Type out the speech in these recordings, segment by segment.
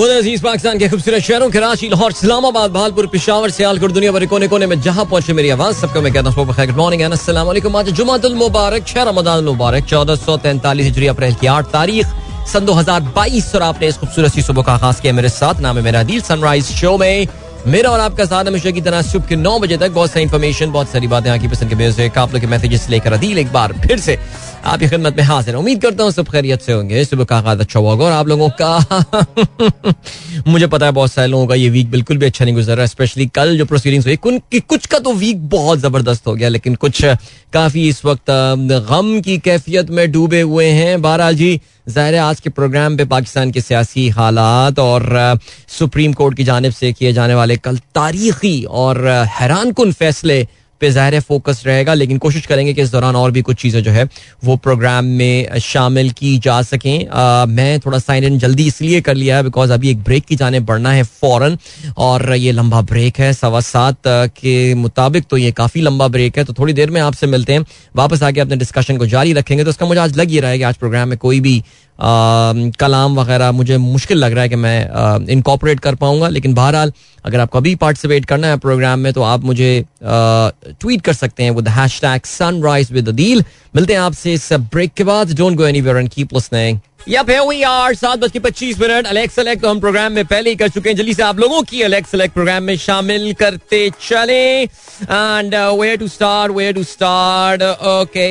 अज़ीज़ पाकिस्तान के खूबसूरत शहरों कराची लाहौर इस्लामाबाद, भालपुर, पिशावर, सियालकोट, दुनिया भर कोने कोने में जहाँ पहुँचे मेरी आवाज़, सबको मैं कहता हूँ गुड मॉर्निंग असलम आज जुमातुल मुबारक, छह रमदान मुबारक, चौदह सौ तैंतालीस हिजरी अप्रैल की आठ तारीख, सन दो हज़ार बाईस और आपने इस खूबसूरत सुबह का आगाज़ किया मेरे साथ। नाम है मेरा दिल सनराइज शो में। मेरा और आपका साथ हमेशा की तरह सुबह के नौ बजे तक बहुत सारी इन्फॉर्मेशन बहुत सारी बातें आपकी पसंद के बेस आप लोग के मैसेजेस लेकर अदील एक बार फिर से आपकी खिदमत में हाजिर उम्मीद करता हूँ सब खैरियत से होंगे। सुबह का आगाज़ अच्छा होगा और आप लोगों का मुझे पता है बहुत सारे लोगों का ये वीक बिल्कुल भी अच्छा नहीं गुजर रहा स्पेशली कल जो प्रोसीडिंग्स हुई कुछ का तो वीक बहुत ज़बरदस्त हो गया, लेकिन कुछ काफ़ी इस वक्त गम की कैफियत में डूबे हुए हैं। बहरहाल जी, ज़ाहिर आज के प्रोग्राम पे पाकिस्तान के सियासी हालात और सुप्रीम कोर्ट की जानब से किए जाने वाले कल तारीखी और हैरान कन फैसले पे ज़ाहिर फोकस रहेगा, लेकिन कोशिश करेंगे कि इस दौरान और भी कुछ चीज़ें जो है वो प्रोग्राम में शामिल की जा सकें। मैं थोड़ा साइन इन जल्दी इसलिए कर लिया है बिकॉज़ अभी एक ब्रेक की जाने बढ़ना है फ़ौरन, और ये लंबा ब्रेक है सवा सात के मुताबिक तो ये काफ़ी लंबा ब्रेक है। तो थोड़ी देर में आपसे मिलते हैं, वापस आके अपने डिस्कशन को जारी रखेंगे। तो उसका मुझे आज लग ही रहा है कि आज प्रोग्राम में कोई भी कलाम वगैरह, मुझे मुश्किल लग रहा है कि मैं इनकॉपरेट कर पाऊँगा, लेकिन बहरहाल, अगर आपको अभी पार्टिसिपेट करना है प्रोग्राम में तो आप मुझे ट्वीट कर सकते हैं विद हैश टैग सनराइज विदील मिलते हैं आपसे इस ब्रेक के बाद. Don't go anywhere and keep listening या फिर वी आर सात बज के पच्चीस मिनट। अलेक्स सेलेक्ट तो हम प्रोग्राम में पहले ही कर चुके हैं। जल्दी से आप लोगों की अलेक्स सेलेक्ट प्रोग्राम में शामिल करते चले। And where to start where to start okay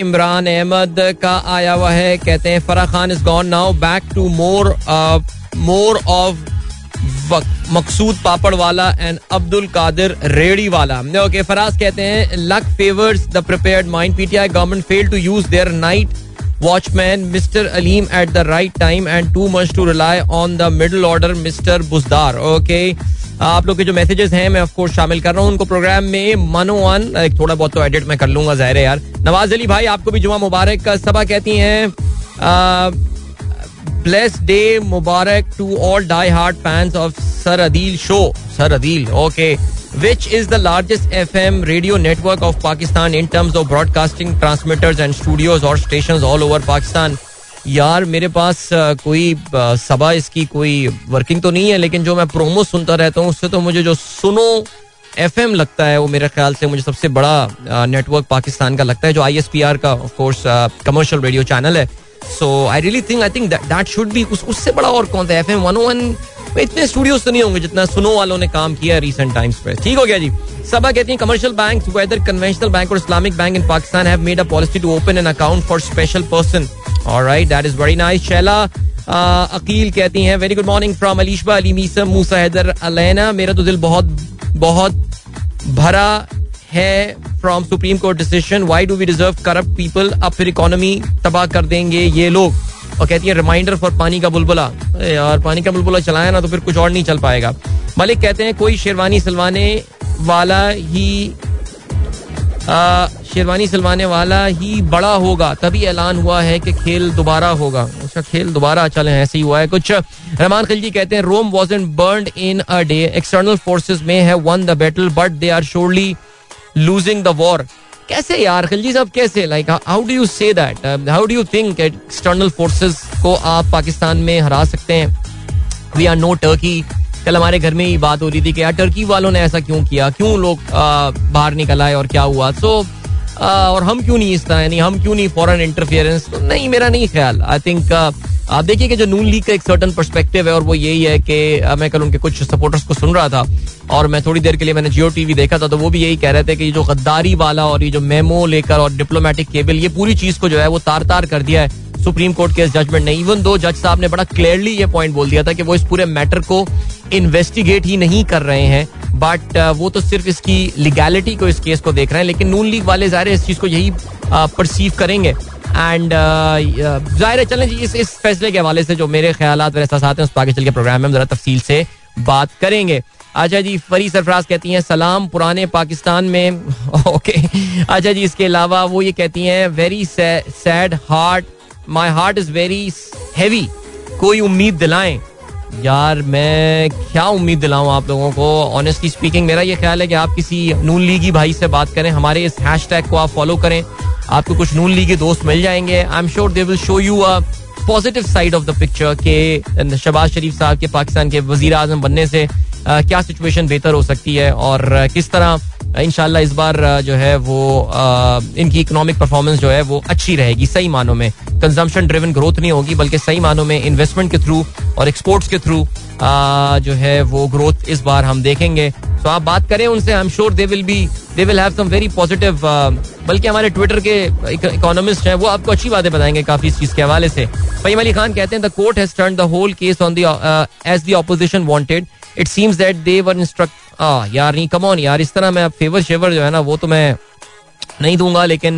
Imran Ahmed का आया हुआ है। कहते हैं Farah Khan is gone now back to more more of Maqsood पापड़ वाला एंड अब्दुल कादिर रेडी वाला ओके फराज कहते हैं luck favours the prepared mind PTI government fail to use their night watchman mister Aleem at the right time and too much to rely on the middle order mister Buzdar okay आप लोग के जो messages हैं, मैं of course शामिल कर रहा हूँ उनको प्रोग्राम में मनो वन एक थोड़ा बहुत तो एडिट मैं कर लूँगा, ज़ाहिर है यार। नवाज़ अली भाई, आपको भी जुमा मुबारक का सभा कहती हैं bless day Mubarak to all die hard fans of sir Adeel show sir Adeel okay which is the largest FM radio network of Pakistan in terms of broadcasting transmitters and studios or stations all over Pakistan. यार, मेरे पास कोई सभा इसकी कोई working तो नहीं है, लेकिन जो मैं प्रोमो सुनता रहता हूँ, उससे तो मुझे जो सुनो एफ़ एम लगता है, वो मेरे ख्याल से मुझे सबसे बड़ा नेटवर्क पाकिस्तान का लगता है, जो आई एस पी आर का of course commercial radio channel है so I really think I think that should be उससे बड़ा और कौन सा एफ़ एम वन वन इतने स्टूडियो तो नहीं होंगे जितना सुनो वालों ने काम किया रिसेंट टाइम्स पे। ठीक हो गया जी? सबा कहती है commercial bank whether conventional bank और Islamic bank in Pakistan have made a policy to open an account for special person alright that is very nice Shaila Aqeel कहती हैं very good morning from Alishba Ali Meesam Musa Haider Alaina मेरा तो दिल बहुत बहुत भरा है from supreme court decision why do we deserve corrupt people अब फिर इकोनॉमी तबाह कर देंगे ये लोग। और कहती है रिमाइंडर फॉर पानी का बुलबुला। यार पानी का बुलबुला चलाया ना तो फिर कुछ और नहीं चल पाएगा। मलिक कहते हैं कोई शेरवानी सिलवाने वाला ही आ, शेरवानी सिलवाने वाला ही बड़ा होगा। तभी ऐलान हुआ है कि खेल दोबारा होगा। उसका खेल दोबारा चले ऐसे ही हुआ है कुछ। रहमान खिलजी कहते हैं Rome was burn in a day external forces में है won the battle but they are surely losing the war कैसे यार, खिलजी साहब, कैसे? Like how do you say that how do you think external forces को आप पाकिस्तान में हरा सकते हैं? वी आर नो टर्की कल हमारे घर में ही बात हो रही थी कि यार टर्की वालों ने ऐसा क्यों किया? क्यों लोग बाहर निकल आए और क्या हुआ? सो और हम क्यों नहीं इस तरह? यानी हम क्यों नहीं फॉरेन इंटरफियरेंस तो नहीं, मेरा नहीं ख्याल। आई थिंक आप देखिए कि जो नून लीग का एक सर्टन परस्पेक्टिव है और वो यही है कि मैं कल उनके कुछ सपोर्टर्स को सुन रहा था और मैं थोड़ी देर के लिए मैंने जियो टीवी देखा था तो वो भी यही कह रहे थे कि जो गद्दारी वाला और ये जो मेमो लेकर और डिप्लोमेटिक केबल ये पूरी चीज़ को जो है वो तार तार कर दिया है। सुप्रीम कोर्ट के इस जजमेंट ने इवन दो जज साहब ने बड़ा क्लियरली ये पॉइंट बोल दिया था कि वो इस पूरे मैटर को इन्वेस्टिगेट ही नहीं कर रहे हैं बट वो तो सिर्फ़ इसकी लीगैलिटी को इस केस को देख रहे हैं, लेकिन नून लीग वाले ज़ाहिर इस चीज़ को यही परसीव करेंगे। एंड ज़ाहिर है चलें इस इस फैसले के हवाले से जो मेरे ख्याल और एहसास हैं, उस आगे चल के प्रोग्राम में हम जरा तफसील से बात करेंगे। अच्छा जी फरी सरफराज कहती हैं, सलाम, पुराने पाकिस्तान में। ओके अच्छा जी, इसके अलावा वो ये कहती हैं very sad heart my heart is very heavy कोई उम्मीद दिलाएँ। यार, मैं क्या उम्मीद दिलाऊं आप लोगों को? ऑनेस्टली स्पीकिंग मेरा ये ख्याल है कि आप किसी नून लीगी भाई से बात करें। हमारे इस हैश को आप फॉलो करें। आपको कुछ नून लीगी दोस्त मिल जाएँगे। I am sure they will show you a positive side of the picture के शबाज शरीफ साहब के, पाकिस्तान के वज़ीर आज़म बनने से क्या सिचुएशन बेहतर हो सकती है और किस तरह इनशाला इस बार जो है वो इनकी इकोनॉमिक परफॉर्मेंस जो है वो अच्छी रहेगी, सही मानों में। कंजम्पशन ड्रिवन ग्रोथ नहीं होगी, बल्कि सही मानों में इन्वेस्टमेंट के थ्रू और एक्सपोर्ट्स के थ्रू जो है वो ग्रोथ इस बार हम देखेंगे। तो आप बात करें उनसे I am sure they will be they will have some very positive बल्कि हमारे ट्विटर के इकोनॉमिस्ट हैं, वो आपको अच्छी बातें बताएँगे काफ़ी इस चीज़ के हवाले से। फहीम अली खान कहते हैं the court has turned the whole case on the edge the opposition wanted it seems that they were instruct यार नहीं कम ऑन यार, इस तरह मैं फेवर शेवर जो है ना, वो तो मैं नहीं दूँगा, लेकिन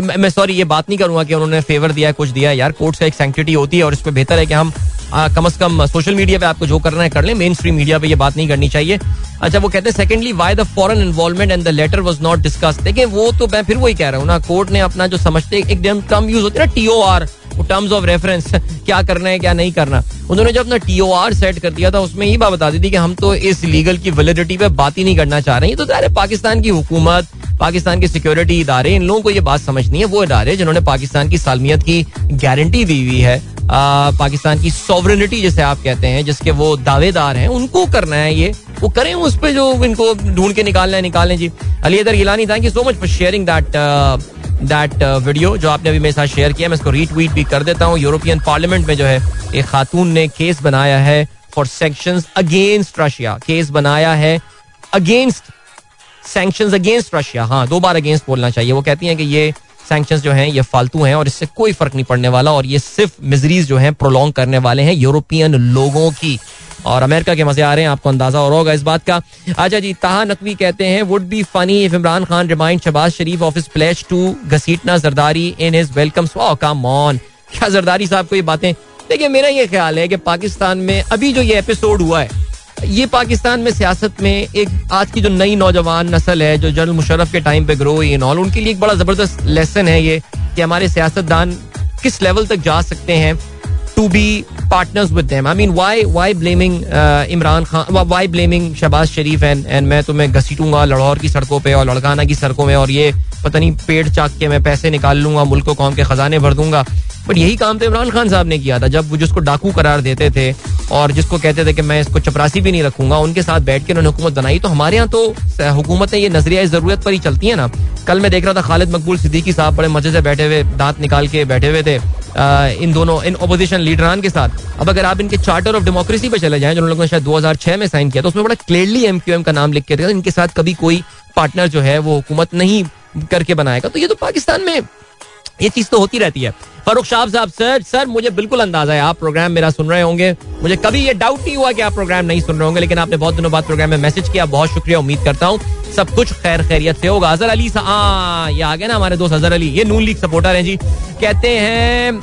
मैं सॉरी ये बात नहीं करूँगा कि उन्होंने फेवर दिया कुछ दिया यार कोर्ट से एक सेंक्टिटी होती है और इसमें बेहतर है कि हम कम अज कम सोशल मीडिया पे आपको जो करना है कर ले। मेन स्ट्रीम मीडिया पे ये बात नहीं करनी चाहिए। अच्छा वो कहते हैं secondly why the foreign involvement and the letter was not discuss देखिए, वो तो मैं फिर वही कह रहा हूँ ना कोर्ट ने अपना जो समझते एक टर्म यूज़ होती है ना T O R terms of reference क्या करना है, क्या नहीं करना। उन्होंने जो अपना टीओ आर सेट कर दिया था, उसमें ये बात बता दी थी कि हम तो इस लीगल की वैलिडिटी पे बात ही नहीं करना चाह रहे हैं। तो सारे पाकिस्तान की हुकूमत, पाकिस्तान के सिक्योरिटी इदारे, इन लोगों को ये बात समझनी है, वो इदारे जिन्होंने पाकिस्तान की सालमियत की गारंटी दी हुई है पाकिस्तान की सॉवरनिटी जिसे आप कहते हैं, जिसके वो दावेदार हैं, उनको करना है ये। वो करें उस पर जो इनको ढूंढ के निकालना है निकालें जी। Ali other, Gilani thank you so much for sharing that that video जो आपने अभी मेरे साथ शेयर किया। मैं इसको रीट्वीट भी कर देता हूँ। यूरोपियन पार्लियामेंट में जो है, एक खातून ने केस बनाया है for section against Russia case बनाया है अगेंस्ट सैंक्शन अगेंस्ट रशिया हाँ दो बार अगेंस्ट बोलना चाहिए। वो कहती हैं कि ये सैंक्शन जो हैं, ये फालतू हैं और इससे कोई फ़र्क नहीं पड़ने वाला और ये सिर्फ़ मिजरीज जो हैं प्रोलॉन्ग करने वाले हैं यूरोपियन लोगों की। और अमेरिका के मज़े आ रहे हैं, आपको अंदाज़ा और होगा इस बात का। अच्छा जी, ताहा नकवी कहते हैं would be funny if Imran Khan remind Shahbaz Sharif of his pledge to घसीटना Zardari in his welcome come on क्या जरदारी साहब को ये बातें देखिए, मेरा ये ख्याल है कि पाकिस्तान में अभी जो ये एपिसोड हुआ है ये पाकिस्तान में सियासत में एक आज की जो नई नौजवान नस्ल है, जो जनरल मुशरफ के टाइम पे ग्रो हुई ऑल उनके लिए एक बड़ा ज़बरदस्त लेसन है ये कि हमारे सियासतदान किस लेवल तक जा सकते हैं to be partners with them I mean why why blaming Imran Khan why blaming Shahbaz Sharif and and मैं तुम्हें घसीटूँगा लाहौर की सड़कों पे और लड़काना की सड़कों में और ये पता नहीं पेट चाक के मैं पैसे निकाल लूँगा, मुल्क को कौम के खजाने भर दूँगा। बट यही काम तो इमरान खान साहब ने किया था। जब वो जिसको डाकू करार देते थे और जिसको कहते थे कि मैं इसको चपरासी भी नहीं रखूँगा, उनके साथ बैठ के उन्होंने हुकूमत बनाई। तो हमारे यहाँ तो हुकूमतें, ये नज़रिया ज़रूरत पर ही चलती है ना। कल मैं देख रहा था खालिद मकबूल सिद्दीकी साहब बड़े मज़े से बैठे हुए, दांत निकाल के बैठे हुए थे इन दोनों, इन अपोजिशन लीडरान के साथ। अब अगर आप इनके चार्टर ऑफ़ डेमोक्रेसी पे चले जाएँ जो लोगों ने शायद 2006 में साइन किया तो उसमें बड़ा क्लियरली एमक्यूएम का नाम लिख के इनके साथ कभी कोई पार्टनर जो है, वो हुकूमत नहीं करके बनाएगा। तो ये तो पाकिस्तान में ये चीज़ तो होती रहती है। फरूख शाह साहब, सर सर मुझे बिल्कुल अंदाज़ा है, आप प्रोग्राम मेरा सुन रहे होंगे। मुझे कभी ये डाउट नहीं हुआ कि आप प्रोग्राम नहीं सुन रहे होंगे, लेकिन आपने बहुत दिनों बाद प्रोग्राम में मैसेज किया, बहुत शुक्रिया, उम्मीद करता हूँ सब कुछ खैर खैरियत से होगा। अजहर अली ये आ गए ना हमारे दोस्त अजहर अली, ये नून लीग सपोर्टर हैं जी। कहते हैं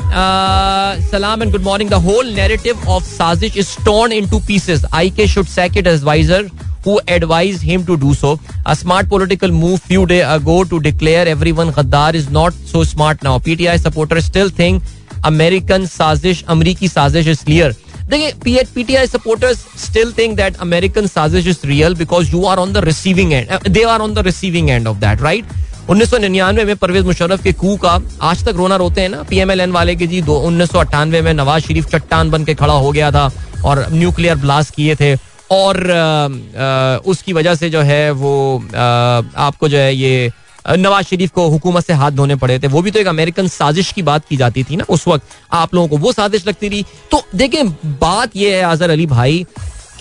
सलाम and good morning the whole narrative of साजिश is torn into pieces I K should sack it advisor who advised him to do so. A smart political move few days ago to declare everyone Ghaddar is not so smart now. PTI supporters still think American sazish, Ameriki sazish is clear. देखिए PTI supporters still think that American साजिश is real because you are on the receiving end they are on the receiving end of that right उन्नीस सौ निन्यानवे में परवेज मुशर्रफ के कू का आज तक रोना रोते हैं ना पीएमएलएन वाले के जी दो उन्नीस में नवाज़ शरीफ चट्टान बन के खड़ा हो गया था और न्यूक्लियर ब्लास्ट किए थे और उसकी वजह से जो है वो आपको जो है ये नवाज़ शरीफ को हुकूमत से हाथ धोने पड़े थे। वो भी तो एक अमेरिकन साजिश की बात की जाती थी ना उस वक्त। आप लोगों को वो साजिश लगती थी तो देखें, बात ये है आजर अली भाई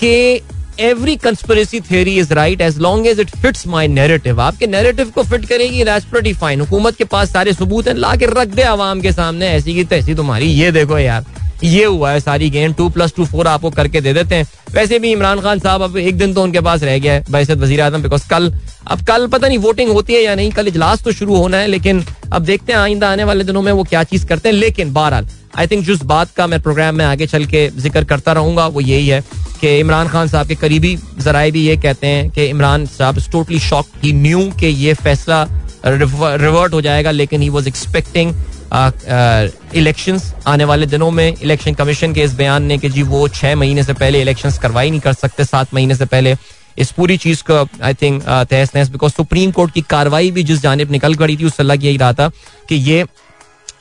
कि every conspiracy theory is right as long as it fits my narrative आपके नेरेटिव को फिट करेगी दैट्स फाइन हुकूमत के पास सारे सबूत हैं, ला के रख दे आवाम के सामने। ऐसी की तैसी तुम्हारी। ये देखो यार ये हुआ है सारी game two plus two four आपको करके दे देते हैं। वैसे भी इमरान खान साहब अब एक दिन तो उनके पास रह गया है बैसत वजी आज़म बिकॉज़ कल, अब कल पता नहीं वोटिंग होती है या नहीं, कल इजलास तो शुरू होना है, लेकिन अब देखते हैं आइंदा आने वाले दिनों में वो क्या चीज़ करते हैं। लेकिन बहरहाल आई थिंक जिस बात का मैं प्रोग्राम में आगे चल के ज़िक्र करता रहूँगा, वो यही है कि इमरान खान साहब के करीबी जराए भी ये कहते हैं कि इमरान साहब टोटली शॉक ही न्यू कि ये फैसला रिवर्ट हो जाएगा, लेकिन ही वॉज़ एक्सपेक्टिंग इलेक्शंस आने वाले दिनों में इलेक्शन कमीशन के इस बयान ने कि जी वो छह महीने से पहले इलेक्शंस करवाई नहीं कर सकते, सात महीने से पहले। इस पूरी चीज़ को आई थिंक तहस नहस बिकॉज़ सुप्रीम कोर्ट की कार्रवाई भी जिस जानब निकल गई थी, उस सलाह यही रहा था कि ये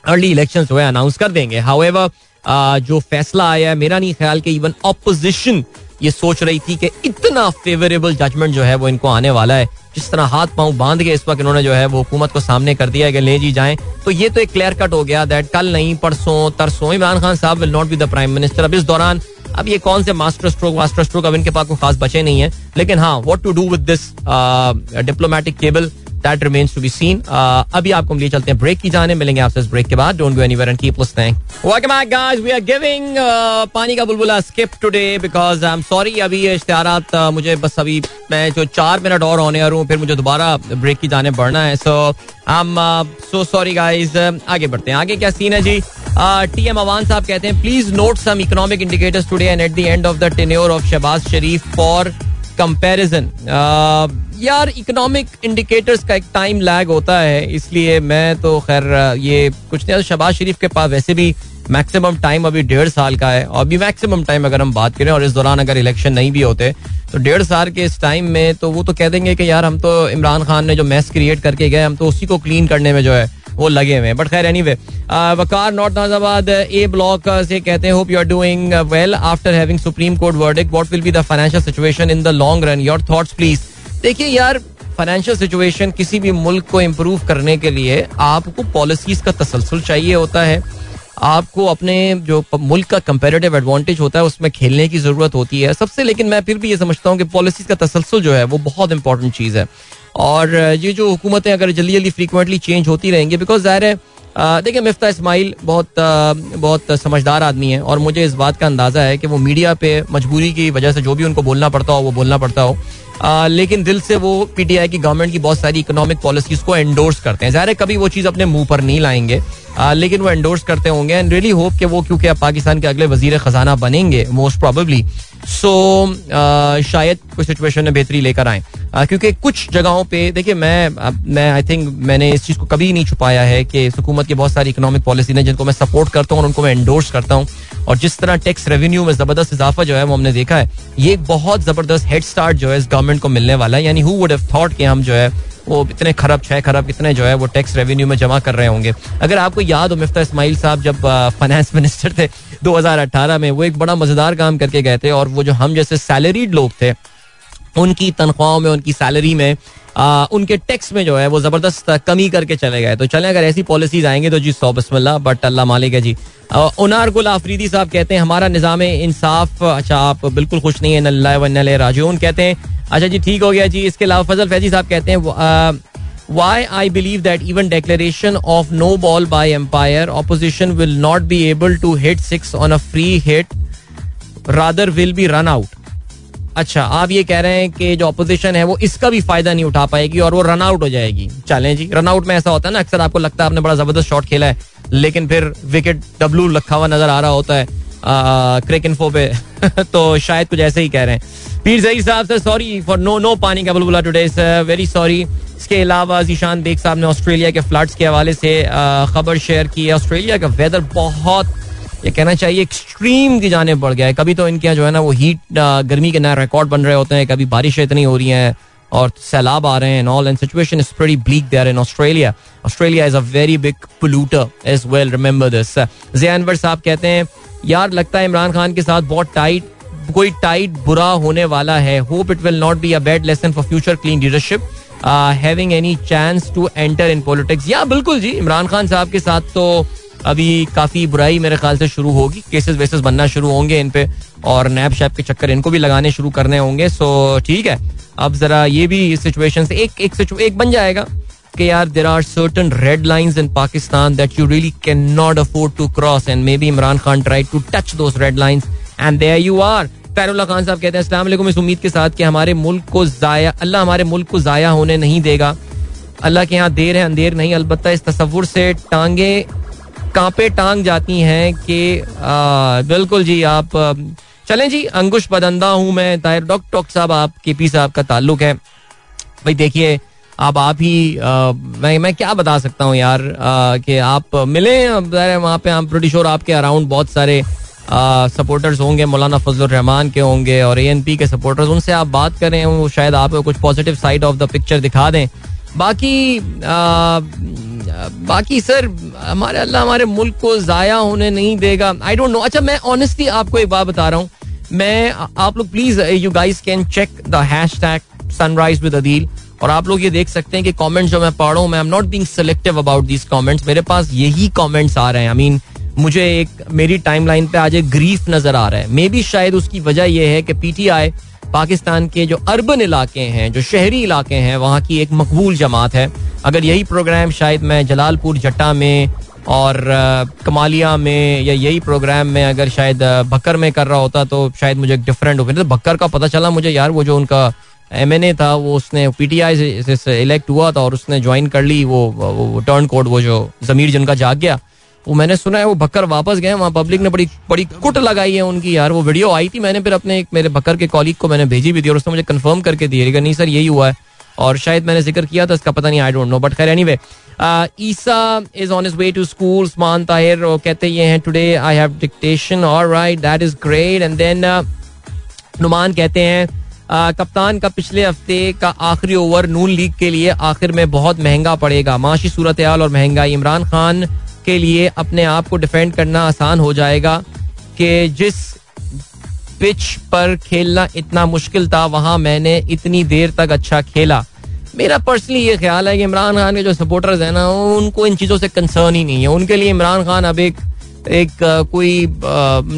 अर्ली इलेक्शन जो है अनाउंस कर देंगे। हाउ जो फैसला आया है, मेरा नहीं ख्याल कि इवन ऑपोजिशन ये सोच रही थी कि इतना फेवरेबल जजमेंट जो है वो इनको आने वाला है। जिस तरह हाथ पाँव बाँध के इस वक्त इन्होंने जो है वो हुकूमत को सामने कर दिया कि ले जी जाए। तो ये तो एक क्लियर कट हो गया दैट कल नहीं, परसों, तरसों, इमरान खान साहब will not be the prime minister अब इस दौरान, अब ये कौन से मास्टर स्ट्रोक मास्टर स्ट्रोक अब इनके पास कोई खास बचे नहीं है। लेकिन हाँ what to do with this diplomatic cable that remains to be seen अभी आपको हम लिए चलते हैं ब्रेक की जाने मिलेंगे आपसे इस ब्रेक के बाद। Don't go anywhere and keep listening welcome back guys we are giving पानी का बुलबुला skip today because I am sorry अभी ये इश्तिहारात uh, मुझे बस अभी मैं जो चार मिनट और होने आ रहा फिर मुझे दोबारा ब्रेक की जाने बढ़ना है। So I am so sorry guys आगे बढ़ते हैं। आगे क्या सीन है जी? टी एम अवान साहब कहते हैं please note some economic indicators today and at the end of the tenure of Shahbaz Sharif for comparison यार इकोनॉमिक इंडिकेटर्स का एक टाइम लैग होता है, इसलिए मैं तो खैर ये कुछ नहीं, शबाज शरीफ के पास वैसे भी मैक्सिमम टाइम अभी डेढ़ साल का है, और अभी मैक्सिमम टाइम अगर हम बात करें, और इस दौरान अगर इलेक्शन नहीं भी होते तो डेढ़ साल के इस टाइम में तो वो तो कह देंगे कि यार, हम तो इमरान खान ने जो मैस क्रिएट करके गए, हम तो उसी को क्लीन करने में जो है वो लगे हुए हैं। बट खैर anyway Waqar north Nazimabad A block से कहते हैं hope you are doing well after having supreme court verdict will be the financial situation in the long run your thoughts please देखिए यार फाइनेंशियल सिचुएशन किसी भी मुल्क को इम्प्रूव करने के लिए आपको पॉलिसीज़ का तसलसल चाहिए होता है। आपको अपने जो मुल्क का कंपेरेटिव एडवांटेज होता है, उसमें खेलने की ज़रूरत होती है। सबसे लेकिन मैं फिर भी ये समझता हूँ कि पॉलिसीज़ का तसलसल जो है, वो बहुत इंपॉर्टेंट चीज़ है। और ये जो हुकूमतें अगर जल्दी जल्दी फ्रीकुंटली चेंज होती रहेंगी बिकॉज़ ज़ाहिर है देखिए, मिफ्ता इस्माइल बहुत बहुत समझदार आदमी है, और मुझे इस बात का अंदाज़ा है कि वो मीडिया पे मजबूरी की वजह से जो भी उनको बोलना पड़ता हो, वो बोलना पड़ता हो। आ, लेकिन दिल से वो पीटीआई की गवर्नमेंट की बहुत सारी इकोनॉमिक पॉलिसीज़ को एंडोर्स करते हैं। ज़ाहिर कभी वो चीज़ अपने मुँह पर नहीं लाएँगे आ, लेकिन वो एंडोर्स करते होंगे एंड रियली होप कि वो क्योंकि अब पाकिस्तान के अगले वज़ीर खजाना बनेंगे मोस्ट प्रोबेबली सो शायद कुछ सिचुएशन में बेहतरी लेकर आए। क्योंकि कुछ जगहों पे देखिए मैं मैं आई थिंक मैंने इस चीज़ को कभी नहीं छुपाया है कि हुकूमत की बहुत सारी इकोनॉमिक पॉलिसी है जिनको मैं सपोर्ट करता हूँ और उनको मैं एंडोर्स करता हूँ। और जिस तरह टैक्स रेवेन्यू में ज़बरदस्त इजाफा जो है वो हमने देखा है, ये एक बहुत ज़बरदस्त हेड स्टार्ट जो है इस गवर्नमेंट को मिलने वाला है। यानी हु वुड हैव थॉट कि हम जो है वो इतने खरब छः खरब कितने जो है वो टैक्स रेवेन्यू में जमा कर रहे होंगे। अगर आपको याद हो, मिफ्ता इसमाइल साहब जब फाइनेंस मिनिस्टर थे 2018 में, वो एक बड़ा मज़ेदार काम करके गए थे और वो जो हम जैसे सैलरीड लोग थे उनकी तनख्वाहों में उनकी सैलरी में आ, उनके टैक्स में जो है वो ज़बरदस्त कमी करके चले गए। तो चले अगर ऐसी पॉलिसीज़ आएँगे तो जी सौ बसमिल्ला बट अल्लाह मालिक है जी। उनार गुल आफरीदी साहब कहते हैं हमारा निज़ाम इंसाफ अच्छा आप बिल्कुल खुश नहीं है राजून कहते हैं। अच्छा जी ठीक हो गया जी। इसके अलावा फजल फैजी साहब कहते हैं why I believe that even declaration of no ball by umpire opposition will not be able to hit six on a free hit rather will be run out अच्छा आप ये कह रहे हैं कि जो अपोजिशन है वो इसका भी फ़ायदा नहीं उठा पाएगी और वो रन आउट हो जाएगी। चलें जी रन आउट में ऐसा होता है ना, अक्सर आपको लगता है आपने बड़ा ज़बरदस्त शॉट खेला है, लेकिन फिर विकेट डब्लू रखा हुआ नज़र आ रहा होता है क्रिक इन्फो पे। तो शायद कुछ ऐसे ही कह रहे हैं। पीर जही साहब से सॉरी फॉर नो नो पानी का बुलबुला टुडे वेरी सॉरी इसके अलावा जीशान बेग साहब ने ऑस्ट्रेलिया के फ्लड्स के हवाले से खबर शेयर की है। ऑस्ट्रेलिया का वेदर बहुत ये कहना चाहिए एक्सट्रीम की जाने बढ़ गया है। कभी तो इनके यहाँ जो है ना, वो हीट गर्मी के नए रिकॉर्ड बन रहे होते हैं, कभी बारिश इतनी हो रही है और सैलाब आ रहे हैं all and situation is pretty bleak there in Australia Australia is a very big polluter as well remember this जयानवर साहब कहते हैं, यार, लगता है इमरान खान के साथ बहुत टाइट कोई टाइट बुरा होने वाला है। Hope it will not be a bad lesson for future clean leadership having any chance to enter in politics या, बिल्कुल जी, इमरान खान साहब के साथ तो अभी काफ़ी बुराई मेरे ख्याल से शुरू होगी। केसेस वेसेस बनना शुरू होंगे इन पे और नैप शैप के चक्कर इनको भी लगाने शुरू करने होंगे। सो ठीक है। अब जरा ये भी सिचुएशन से एक एक एक बन जाएगा कि यार there are certain red lines in Pakistan that you really can not afford to cross and maybe Imran Khan try to touch those red lines and there you are फैरुल्ला Khan साहब कहते हैं, अस्सलाम इस उम्मीद के साथ कि हमारे मुल्क को जाया, अल्लाह हमारे मुल्क को जाया होने नहीं देगा। अल्लाह के यहाँ देर है, अंधेर नहीं, अलबत्ता इस तस्वुर से टांगे कांपे टांग जाती हैं कि बिल्कुल जी आप चलें जी अंकुश बदंदा हूँ मैं ताहिर डॉक टॉक साहब आप के पी साहब का ताल्लुक है। भाई देखिए आप आप ही आ, मैं मैं क्या बता सकता हूँ यार कि आप मिले वहाँ पे हम प्रोड्यूसर आपके अराउंड बहुत सारे सपोर्टर्स होंगे मौलाना फजल रहमान के होंगे और ए के सपोर्टर्स उनसे आप बात करें वो शायद आपको कुछ positive side of the picture दिखा दें। बाकी बाकी सर, हमारे अल्लाह हमारे मुल्क को ज़ाया होने नहीं देगा। आई डोंट नो अच्छा मैं ऑनेस्टली आपको एक बात बता रहा हूँ। मैं, आप लोग please you guys can check the hashtag sunrise with Adeel और आप लोग ये देख सकते हैं कि कमेंट्स जो मैं पढ़ रहा हूँ, मैं am not being selective about these comments मेरे पास यही कमेंट्स आ रहे हैं। आई मीन मुझे एक, मेरी टाइमलाइन पे आज एक ग्रीफ नज़र आ रहा है। मे बी शायद उसकी वजह यह है कि पीटीआई पाकिस्तान के जो अर्बन इलाके हैं जो शहरी इलाके हैं वहाँ की एक मकबूल जमात है। अगर यही प्रोग्राम शायद मैं जलालपुर जट्टा में और कमालिया में या यही प्रोग्राम में अगर शायद बकर में कर रहा होता तो शायद मुझे डिफरेंट ओपिनियन तो भक्कर का पता चला मुझे यार वो जो उनका एम एन ए था वो उसने पी टी आई से इलेक्ट हुआ था और उसने ज्वाइन कर ली वो, वो टर्न कोड वो जो जमीर जिनका जाग गया। वो मैंने सुना है, वो भक्कर वापस गए वहाँ पब्लिक ने बड़ी बड़ी कुट लगाई है उनकी यार। वो वीडियो आई थी मैंने, फिर अपने एक मेरे बकर के कॉलीग को मैंने भेजी भी थी और उसने मुझे कंफर्म करके दी नहीं सर, यही हुआ है। और शायद मैंने ज़िक्र किया था, इसका पता नहीं आई डोंट नो बट खैर anyway Isa is on his way to school Usman Tahir कहते ये हैं today I have dictation alright that is great and then Noman कहते हैं कप्तान का पिछले हफ़्ते का आखिरी ओवर नून लीग के लिए आखिर में बहुत महँगा पड़ेगा। माशी सूरत और महँगाई। इमरान खान के लिए अपने आप को डिफेंड करना आसान हो जाएगा कि जिस पिच पर खेलना इतना मुश्किल था, वहाँ मैंने इतनी देर तक अच्छा खेला। मेरा पर्सनली ये ख्याल है कि इमरान खान के जो सपोर्टर्स हैं ना, उनको इन चीज़ों से कंसर्न ही नहीं है। उनके लिए इमरान खान अब एक एक कोई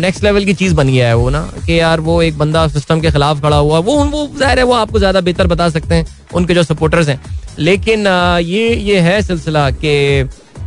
नेक्स्ट लेवल की चीज़ बन गया है वो ना, कि यार वो एक बंदा सिस्टम के खिलाफ खड़ा हुआ, वो वो ज़ाहिर है वो आपको ज़्यादा बेहतर बता सकते हैं, उनके जो सपोर्टर्स हैं। लेकिन ये ये है सिलसिला कि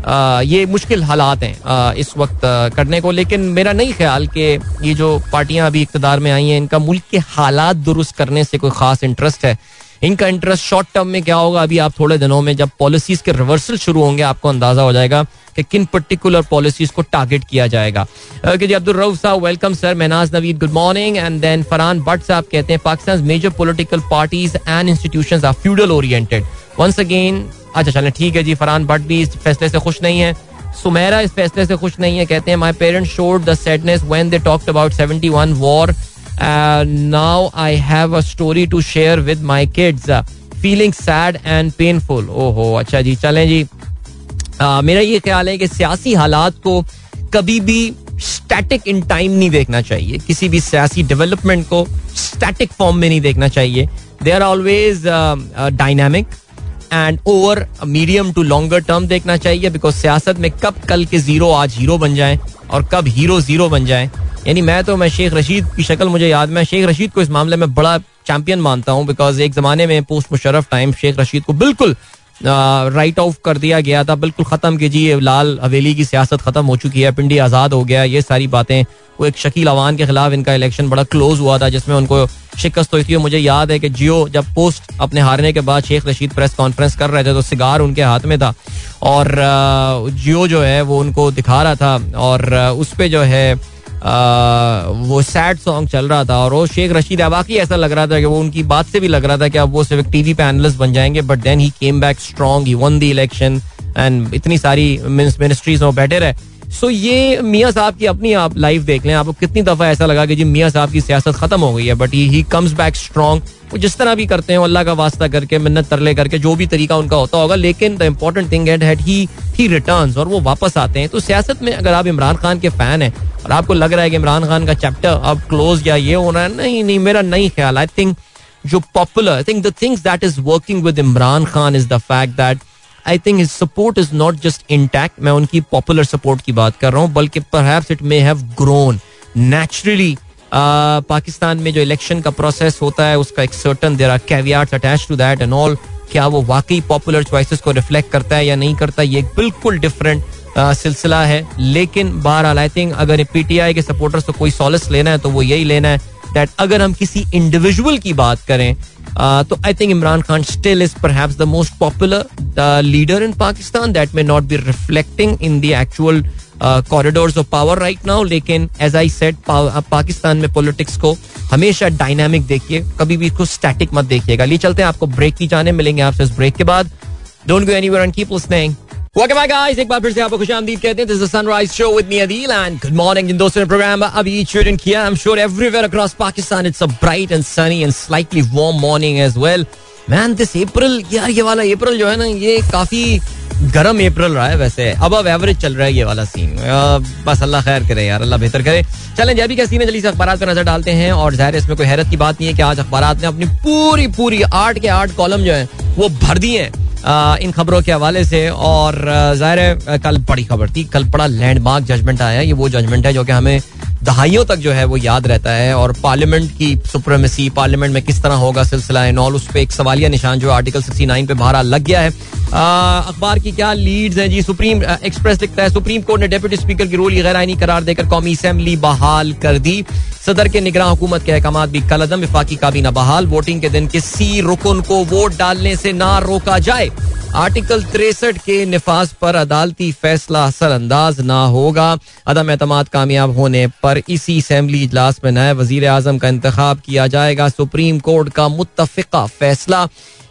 ये मुश्किल हालात हैं इस वक्त करने को। लेकिन मेरा नहीं ख्याल कि ये जो पार्टियाँ अभी इकतदार में आई हैं, इनका मुल्क के हालात दुरुस्त करने से कोई खास इंटरेस्ट है। इनका इंटरेस्ट शॉर्ट टर्म में क्या होगा? अभी आप थोड़े दिनों में जब पॉलिसीज़ के रिवर्सल शुरू होंगे, आपको अंदाज़ा हो जाएगा। कि किन पर्टिकुलर पॉलिसीज़ को टारगेट किया जाएगा। कि जी अब्दुल रऊफ साहब welcome sir Menaj Naveed good morning and then Farhan Bhatt साहब कहते हैं Pakistan major political parties and institutions are feudal oriented once again अच्छा चलें, ठीक है जी, फरहान भट्ट भी इस फैसले से खुश नहीं है। सुमेरा इस फैसले से खुश नहीं है, कहते हैं my parents showed the sadness when they talked about 71 war now I have a story to share with my kids feeling sad and painful ओहो अच्छा जी, चलें जी। मेरा ये ख्याल है कि सियासी हालात को कभी भी स्टैटिक इन टाइम नहीं देखना चाहिए। किसी भी सियासी डेवलपमेंट को स्टैटिक फॉर्म में नहीं देखना चाहिए। They are always dynamic and over medium to longer term देखना चाहिए बिकॉज़ सियासत में कब कल के ज़ीरो आज हीरो बन जाए और कब हीरो ज़ीरो बन जाए। यानी मैं तो मैं शेख रशीद की शक्ल मुझे याद मैं शेख रशीद को इस मामले में बड़ा चैंपियन मानता हूँ बिकॉज़ एक जमाने में पोस्ट मुशरफ टाइम शेख रशीद को बिल्कुल राइट ऑफ़ कर दिया गया था। बिल्कुल खत्म कीजिए लाल हवेली की सियासत खत्म हो चुकी है, पिंडी आज़ाद हो गया, ये सारी बातें, वो एक शकील अवान के खिलाफ इनका इलेक्शन बड़ा क्लोज हुआ था, जिसमें उनको शिकस्त हुई थी। मुझे याद है कि जियो जब पोस्ट अपने हारने के बाद शेख रशीद प्रेस कॉन्फ्रेंस कर रहे थे तो सिगार उनके हाथ में था। और जियो जो है, वो उनको दिखा रहा था। और उस पर जो है वो सैड सॉन्ग चल रहा था और वो शेख रशीद वाकई ऐसा लग रहा था कि वो उनकी बात से भी लग रहा था कि अब वो सिर्फ़ टीवी पे एनलिस्ट बन जाएँगे but then he came back strong he won the election and इतनी सारी मिनिस्ट्रीज में बैठे रहे। सो ये मियाँ साहब की अपनी आप लाइफ देख लें। आपको कितनी दफ़ा ऐसा लगा कि जी मियाँ साहब की सियासत खत्म हो गई है but he comes back strong वो जिस तरह भी करते हैं अल्लाह का वास्ता करके, मिन्नत तरले करके, जो भी तरीका उनका होता होगा, लेकिन the important thing at had he he return और वो वापस आते हैं। तो सियासत में अगर आप इमरान खान के फ़ैन हैं और आपको लग रहा है कि इमरान खान का चैप्टर अब क्लोज या ये होना है, नहीं नहीं, मेरा नहीं ख्याल। आई थिंक जो popular I think the things that is working with Imran Khan is the fact that I think his support is not just intact मैं उनकी पॉपुलर सपोर्ट की बात कर रहा हूँ, बल्कि पर it may have grown naturally Pakistan में जो इलेक्शन का प्रोसेस होता है, उसका एक certain there are caveats attach to that and all क्या वो वाकई पॉपुलर चॉइसेस को रिफ्लेक्ट करता है या नहीं करता, ये बिल्कुल डिफरेंट सिलसिला है। लेकिन बहरहाल आई थिंक अगर पीटीआई के सपोर्टर्स को कोई सॉलिस लेना है तो वो यही लेना है दैट अगर हम किसी इंडिविजुअल की बात करें तो I think Imran Khan still is पर most popular leader in Pakistan that may not be reflecting in the actual corridors of power right now लेकिन एज आई सेट पाकिस्तान में पॉलिटिक्स को हमेशा डायनामिक देखिए, कभी भी इसको स्टैटिक मत देखिएगा। लिए चलते हैं आपको ब्रेक की जाने, मिलेंगे आपसे इस ब्रेक के बाद। Don't go anywhere and keep listening Welcome back, guys. एक बार फिर से आपको खुशामदीद कहते हैं। This is sunrise show with me Adeel and good morning जिन दोस्तों ने प्रोग्राम अभी ट्यून किया। I am sure everywhere across Pakistan it's a bright and sunny and slightly warm morning as well man this April यार ये वाला अप्रैल जो है ना, ये काफ़ी गर्म अप्रैल रहा है वैसे। अब अब एवरेज चल रहा है ये वाला सीन बस अल्लाह खैर करे यार, अल्लाह बेहतर करे। चलें जब भी क्या सीन है? जल्दी से अखबार पर नज़र डालते हैं और ज़ाहिर इसमें कोई हैरत की बात नहीं है कि आज अखबार ने अपनी पूरी पूरी आठ के आठ कॉलम जो है, वो भर दिए हैं इन खबरों के हवाले से। और ज़ाहिर है कल बड़ी खबर थी, कल बड़ा लैंडमार्क जजमेंट आया ये वो जजमेंट है जो कि हमें दहाइयों तक जो है वो याद रहता है। और पार्लियामेंट की सुप्रीमेसी पार्लियामेंट में किस तरह होगा सिलसिला सवालिया निशान जो आर्टिकल सिक्सटी नाइन पे बाहर लग गया है। अखबार की क्या लीड्स हैं? जी, सुप्रीम एक्सप्रेस लिखता है, सुप्रीम कोर्ट ने डेप्यूटी स्पीकर की रोल गैर आईनी करार देकर कौमी असेंबली बहाल कर दी। सदर के निगरान हुकूमत के अहकाम भी कलदम विफाकी काबीना बहाल। वोटिंग के दिन किसी रुकन को वोट डालने से ना रोका जाए। आर्टिकल तिरसठ के निफाज पर अदालती फैसला असरअंदाज ना होगा। अदम एतम कामयाब होने पर इसी असम्बली इजलास में नए वज़ीर आज़म का इंतखब किया जाएगा। सुप्रीम कोर्ट का मुतफ़ा फैसला।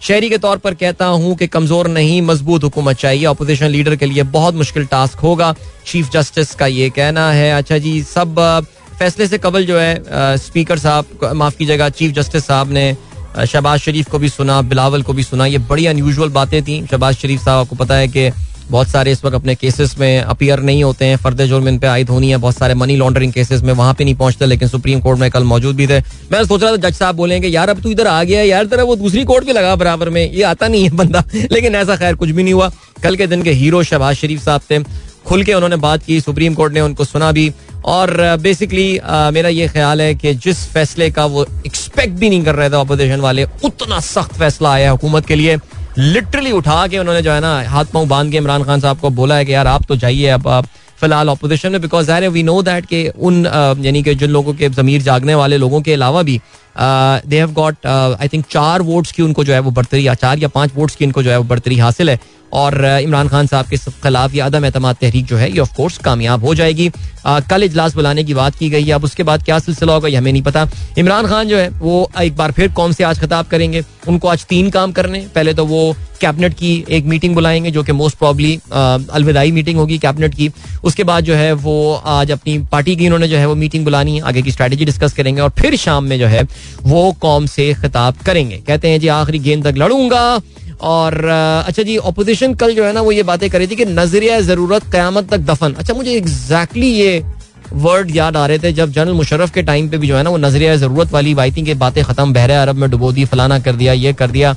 शहरी के तौर पर कहता हूँ कि कमज़ोर नहीं, मज़बूत हुकूमत चाहिए। अपोजिशन लीडर के लिए बहुत मुश्किल टास्क होगा। चीफ जस्टिस का ये कहना है। अच्छा जी, सब फैसले से कबल जो है स्पीकर साहब, माफ़ कीजिएगा चीफ जस्टिस साहब ने शहबाज शरीफ को भी सुना, बिलावल को भी सुना। ये बड़ी अनयूजल बातें थी। शहबाज शरीफ साहब, आपको पता है कि बहुत सारे इस वक्त अपने केसेस में अपियर नहीं होते हैं। फर्द जुर्म इन पे आयद होनी है, बहुत सारे मनी लॉन्ड्रिंग केसेस में वहाँ पे नहीं पहुँचते, लेकिन सुप्रीम कोर्ट में कल मौजूद भी थे। मैं सोच रहा था, जज साहब बोलेंगे, यार, अब तू इधर आ गया यार, तेरा वो दूसरी कोर्ट भी लगा बराबर में। ये आता नहीं है बंदा। लेकिन ऐसा खैर कुछ भी नहीं हुआ। कल के दिन के हीरो शहबाज शरीफ साहब थे। खुल के उन्होंने बात की सुप्रीम कोर्ट ने उनको सुना भी। और बेसिकली मेरा ये ख्याल है कि जिस फैसले का वो एक्सपेक्ट भी नहीं कर रहे थे अपोजिशन वाले, उतना सख्त फैसला आया हुकूमत के लिए। लिटरली उठा के उन्होंने जो है ना, हाथ पाँव बाँध के इमरान खान साहब को बोला है कि यार, आप तो जाइए अब आप फ़िलहाल अपोजिशन में बिकॉज़ वी नो दैट के उन यानी कि जिन लोगों के जमीर जागने वाले लोगों के अलावा भी they have got I think चार वोट्स की उनको जो है वो बढ़तरी, या चार या पाँच वोट्स की इनको जो है वो बढ़तरी हासिल है। और इमरान खान साहब के खिलाफ ये अदम एतम तहरीक जो है ये ऑफ़ कोर्स कामयाब हो जाएगी। आ, कल इजलास बुलाने की बात की गई है अब उसके बाद क्या सिलसिला होगा ये हमें नहीं पता। इमरान खान जो है वो एक बार फिर कौन से आज खिताब करेंगे। उनको आज तीन काम करने पहले तो वो कैबिनेट की एक मीटिंग बुलाएँगे जो कि मोस्ट प्रॉब्ली अलविदाई मीटिंग होगी कैबिनेट की। उसके बाद जो है वो आज अपनी पार्टी की उन्होंने जो है वो मीटिंग बुलानी है आगे की स्ट्रेटेजी डिस्कस करेंगे और फिर शाम में जो है वो कौम से खिताब करेंगे। कहते हैं जी आखिरी गेंद तक लड़ूँगा और अच्छा जी ऑपोजिशन कल जो है ना, वो ये बातें करी थी कि नज़रिया ज़रूरत क्यामत तक दफन। अच्छा मुझे एग्जैक्टली ये वर्ड याद आ रहे थे जब जनरल मुशर्रफ के टाइम पे भी जो है ना, वो नज़रिया ज़रूरत वाली बाई थी कि बातें खत्म, बहरे अरब में डुबो दी, फलाना कर दिया, ये कर दिया।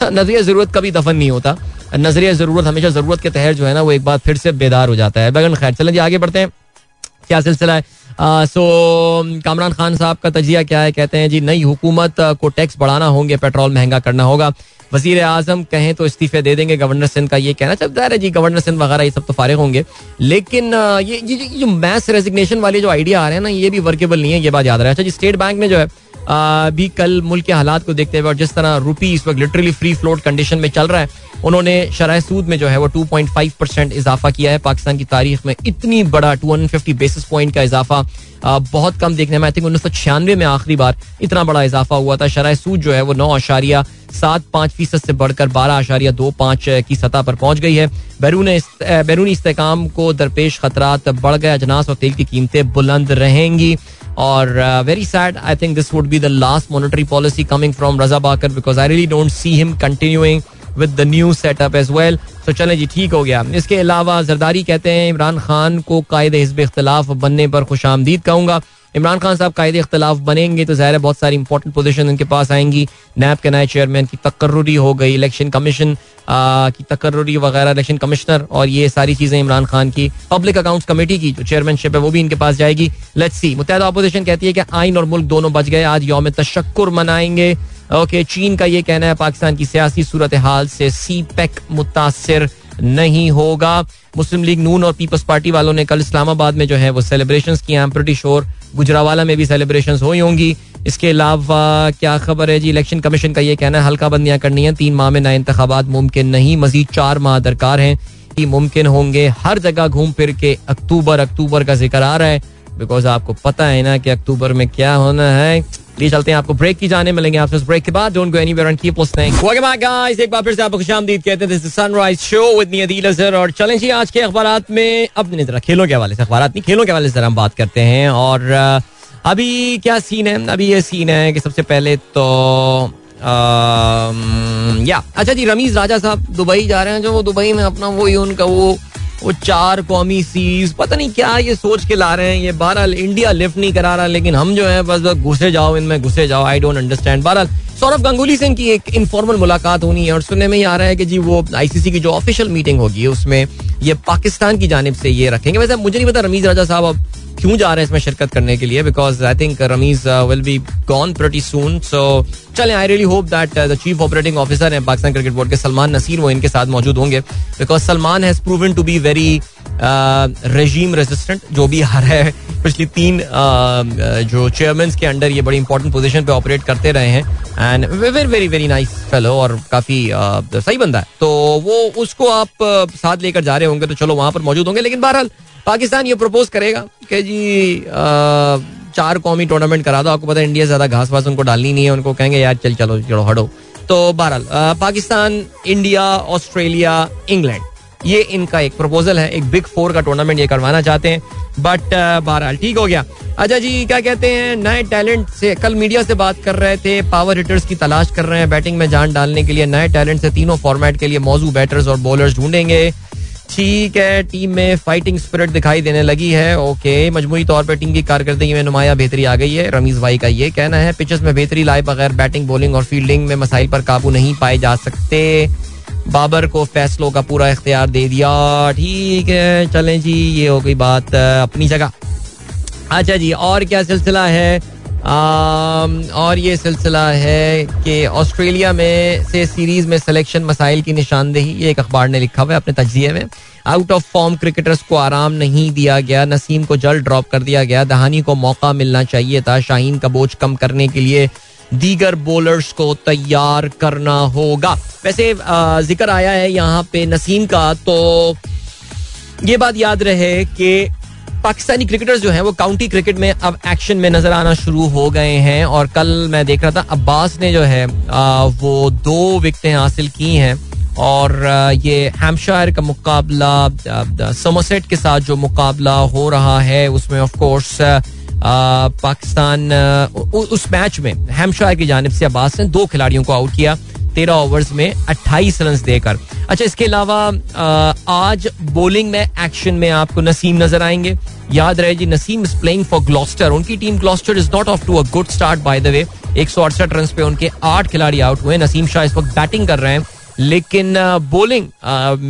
नज़रिया ज़रूरत कभी दफन नहीं होता। नज़रिया ज़रूरत, हमेशा ज़रूरत के तहत जो है ना, वो एक बार फिर से बेदार हो जाता है। बैगन खैर, चलें जी, आगे बढ़ते हैं। क्या सिलसिला है? सो, कामरान खान साहब का तजिया क्या है? कहते हैं जी, नई हुकूमत को टैक्स बढ़ाना होंगे, पेट्रोल महँगा करना होगा। वज़ीर आज़म कहें तो इस्तीफे दे देंगे, गवर्नर सिंध का ये कहना चलता है जी, गवर्नर सिंध वगैरह ये सब तो फारिग होंगे। लेकिन ये ये जो मैस रेजिग्नेशन वाले जो आइडिया आ रहे हैं ना, ये भी वर्केबल नहीं है, ये बात याद रहा। है अच्छा जी स्टेट बैंक ने जो है भी कल मुल्क के हालात को देखते हुए और जिस तरह रुपी इस वक्त लिटरली फ्री फ्लोट कंडीशन में चल रहा है, उन्होंने शराय सूद में जो है वो 2.5 परसेंट इजाफा किया है। पाकिस्तान की तारीख में इतनी बड़ा 250 बेसिस पॉइंट का इजाफा बहुत कम देखने में आई थिंक उन्नीस सौ छियानवे में आखिरी बार इतना बड़ा इजाफा हुआ था। शराय सूद जो है वो नौ आशारिया सात पाँच फ़ीसद से बढ़कर बारह आशारिया दो पाँच की सतह पर पहुँच गई है। बैरून बैरूनी इसकाम को दरपेश खतरात बढ़ गए अजनास और तेल की कीमतें बुलंद रहेंगी। और very sad I think this would be the last monetary policy coming from Raza Baqir because I really don't see him continuing with the new setup as well तो चले जी, ठीक हो गया। इसके अलावा जरदारी कहते हैं इमरान खान को कायद हिजब इख्तलाफ बनने पर खुश आमदीद कहूँगा। इमरान खान साहब कायदे इख्तलाफ बनेंगे तो ज़ाहिर है बहुत सारी इंपॉर्टेंट पोजिशन इनके पास आएँगी। नैब के नए चेयरमैन की तकर्री हो गई इलेक्शन कमीशन की तकर्री वगैरह इलेक्शन कमिश्नर और ये सारी चीज़ें इमरान खान की। पब्लिक अकाउंट्स कमेटी की जो चेयरमैनशिप है वो भी इनके पास जाएगी। लेट्स सी मुतहदा अपोजिशन कहती है कि आइन और मुल्क दोनों बच गए, आज योम तशक्र मनाएँगे। ओके चीन का ये कहना है, पाकिस्तान की सियासी सूरत हाल से सी पैक मुतासर नहीं होगा। मुस्लिम लीग नून और पीपल्स पार्टी वालों ने कल इस्लामाबाद में जो है वो सेलिब्रेशन की एम प्रटी शोर गुजरावाला में भी सेलिब्रेशन हुई होंगी। इसके अलावा क्या खबर है जी? इलेक्शन कमीशन का ये कहना है, हल्का बंदियाँ करनी है। तीन माह में नए इंतबात मुमकिन नहीं, मजीद चार माह दरकार हैं। कि मुमकिन होंगे हर जगह घूम फिर के अक्टूबर अक्टूबर का ज़िक्र आ रहा है। बिकॉज़ आपको पता है ना कि अक्टूबर में क्या होना है। लिए चलते हैं, आपको ब्रेक की जाने, मिलेंगे आपसे ब्रेक के बाद don't go anywhere and keep listening welcome back guys एक बार फिर से आपको खुशामदीद कहते हैं this is sunrise show with me Adeel Azhar और चलें जी आज के अखबारात में, अब जरा खेलों के हवाले से, अखबारात नहीं, खेलों के हवाले से हम बात करते हैं, और अभी क्या सीन है? अभी ये सीन है कि सबसे पहले तो या अच्छा जी, रमीज राजा साहब दुबई जा रहे हैं, जो वो दुबई में अपना वो उनका वो वो चार कौमी सीज पता नहीं क्या ये सोच के ला रहे हैं, ये बहरहाल इंडिया लिफ्ट नहीं करा रहा, लेकिन हम जो है, बस बस घुसे जाओ, इनमें घुसे जाओ आई डोंट अंडरस्टैंड बहरहाल, सौरभ गंगुली से इनकी एक इनफॉर्मल मुलाकात होनी है, और सुनने में ही आ रहा है कि जी वो आईसीसी की जो ऑफिशियल मीटिंग होगी, उसमें ये पाकिस्तान की जानब से ये रखेंगे। वैसे मुझे नहीं पता रमीज राजा साहब अब क्यों जा रहे हैं इसमें शिरकत करने के लिए because I think Rameez will be gone pretty soon so चले I really hope that the chief operating officer है, पाकिस्तान क्रिकेट बोर्ड के सलमान नसीर, वो इनके साथ मौजूद होंगे because Salman has proven to be very regime resistant जो भी हार है पिछली तीन uh, जो चेयरमैन के अंडर ये बड़ी इंपॉर्टेंट पोजीशन पे ऑपरेट करते रहे हैं and very very very nice fellow और काफ़ी uh, सही बंदा है। तो वो उसको आप uh, साथ लेकर जा रहे होंगे तो चलो वहाँ पर मौजूद होंगे लेकिन बहरहाल पाकिस्तान ये प्रपोज करेगा कि जी चार कौमी टूर्नामेंट करा दो। आपको पता है इंडिया ज़्यादा घास वास उनको डालनी नहीं है उनको कहेंगे यार चल चलो चलो हटो। तो बहरहाल पाकिस्तान इंडिया ऑस्ट्रेलिया इंग्लैंड ये इनका एक प्रपोजल है, एक बिग फोर का टूर्नामेंट ये करवाना चाहते हैं। बट बहरहाल ठीक हो गया। अच्छा जी, क्या कहते हैं, नए टैलेंट से, कल मीडिया से बात कर रहे थे पावर हिटर्स की तलाश कर रहे हैं बैटिंग में जान डालने के लिए। नए टैलेंट से तीनों फॉर्मेट के लिए मौजूद बैटर्स और बॉलर्स ढूंढेंगे। ठीक है टीम में फाइटिंग स्पिरिट दिखाई देने लगी है। ओके मजमूरी तौर पर टीम की कारकर्दगी में नुमाया बेहतरी आ गई है। रमीज भाई का ये कहना है पिचेस में बेहतरी लाए बगैर बैटिंग बॉलिंग और फील्डिंग में मसाइल पर काबू नहीं पाए जा सकते। बाबर को फैसलों का पूरा इख्तियार दे दिया। ठीक है चलें जी ये हो गई बात अपनी जगह। अच्छा जी और क्या सिलसिला है? आम, और ये सिलसिला है कि ऑस्ट्रेलिया में से सीरीज़ में सिलेक्शन मसाइल की निशानदेही ये एक अखबार ने लिखा हुआ है अपने तजिए में। आउट ऑफ़ फॉर्म क्रिकेटर्स को आराम नहीं दिया गया नसीम को जल्द ड्रॉप कर दिया गया। दहानी को मौका मिलना चाहिए था शाहीन का बोझ कम करने के लिए दीगर बॉलर्स को तैयार करना होगा। वैसे ज़िक्र आया है यहाँ पे नसीम का तो ये बात याद रहे कि पाकिस्तानी क्रिकेटर्स जो हैं, वो काउंटी क्रिकेट में अब एक्शन में नज़र आना शुरू हो गए हैं और कल मैं देख रहा था, अब्बास ने जो है वो दो विकटें हासिल की हैं और ये हैमशायर का मुकाबला समोसेट के साथ जो मुकाबला हो रहा है, उसमें ऑफ़ कोर्स पाकिस्तान उस मैच में, हैमशायर की जानब से अब्बास ने दो खिलाड़ियों को आउट किया, तेरह ओवर्स में अट्ठाईस रन देकर। अच्छा इसके अलावा आज बॉलिंग में एक्शन में आपको नसीम नज़र आएँगे। याद रहे जी, Naseem is playing for Gloucester उनकी team Gloucester is not off to a good start by the way एक सौ अड़सठ रन पे उनके आठ खिलाड़ी आउट हुए नसीम शाह इस वक्त बैटिंग कर रहे हैं। लेकिन बॉलिंग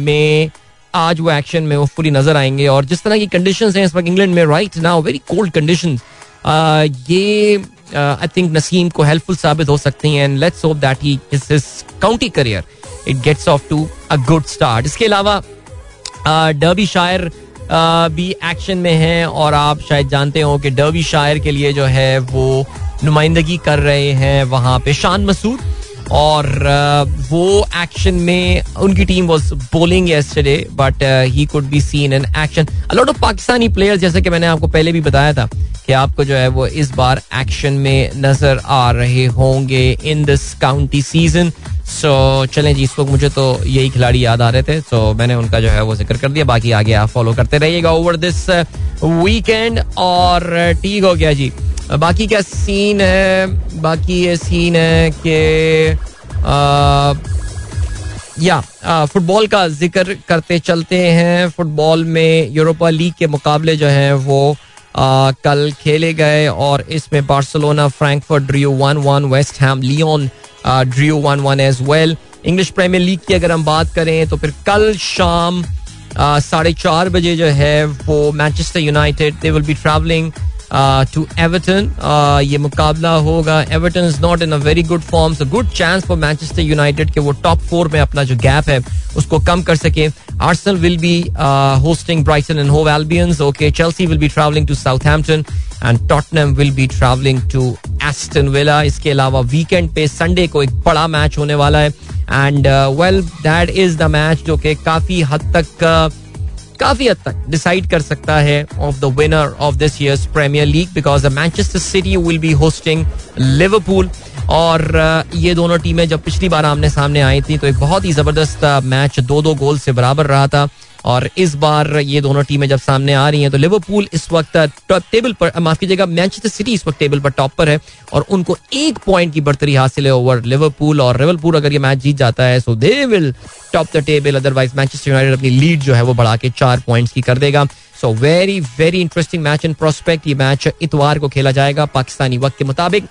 में आज वो एक्शन में वो फुली नज़र आएँगे और जिस तरह की कंडीशन हैं इस वक्त इंग्लैंड में right now very cold condition ये आई थिंक नसीम को हेल्पफुल साबित हो सकती हैं and let's hope that he county career it gets off to a good start इसके अलावा डर्बी शायर भी एक्शन में है और आप शायद जानते हो कि डर्बी शायर के लिए जो है वो नुमाइंदगी कर रहे हैं वहाँ पे। शान मसूद और वो एक्शन में उनकी team was bowling yesterday but he could be seen in action a lot of Pakistani players जैसे कि मैंने आपको पहले भी बताया था कि आपको जो है वो इस बार एक्शन में नज़र आ रहे होंगे in this county season so चलें जी इस वक्त मुझे तो यही खिलाड़ी याद आ रहे थे सो so, मैंने उनका जो है वो ज़िक्र कर दिया। बाकी आगे आप फॉलो करते रहिएगा ओवर दिस वीकेंड और ठीक हो गया जी। बाकी क्या सीन है? बाकी ये सीन है कि या फुटबॉल का ज़िक्र करते चलते हैं। फुटबॉल में यूरोपा लीग के मुकाबले जो हैं वो आ, कल खेले गए और इसमें Barcelona Frankfurt drew one one West Ham Lyon drew one one as well English Premier League की अगर हम बात करें तो फिर कल शाम साढ़े चार बजे जो है वो Manchester United they will be travelling to Everton ये मुकाबला होगा. Everton is not in a very good form so good chance for Manchester United के वो टॉप फोर में अपना जो गैप है उसको कम कर सके। Arsenal will be hosting Brighton and Hove Albions okay Chelsea will be travelling to Southampton and Tottenham will be travelling to Aston Villa इसके अलावा वीकेंड पे संडे को एक बड़ा मैच होने वाला है। And well that is the match जो कि काफ़ी हद तक uh, काफ़ी हद तक डिसाइड कर सकता है of the winner of this year Premier League because the Manchester City will be hosting Liverpool और uh, ये दोनों टीमें जब पिछली बार आमने सामने आई थी तो एक बहुत ही ज़बरदस्त मैच दो दो गोल से बराबर रहा था। और इस बार ये दोनों टीमें जब सामने आ रही हैं तो लिवरपूल इस वक्त टेबल पर माफ़ कीजिएगा मैनचेस्टर सिटी इस वक्त टेबल पर टॉप पर है और उनको एक पॉइंट की बढ़तरी हासिल है ओवर लिवरपूल और लिवरपूल अगर ये मैच जीत जाता है so they will top the table otherwise Manchester United अपनी लीड जो है वो बढ़ा के चार पॉइंट्स की कर देगा। So very very interesting match in prospect ये मैच इतवार को खेला जाएगा पाकिस्तानी वक्त के मुताबिक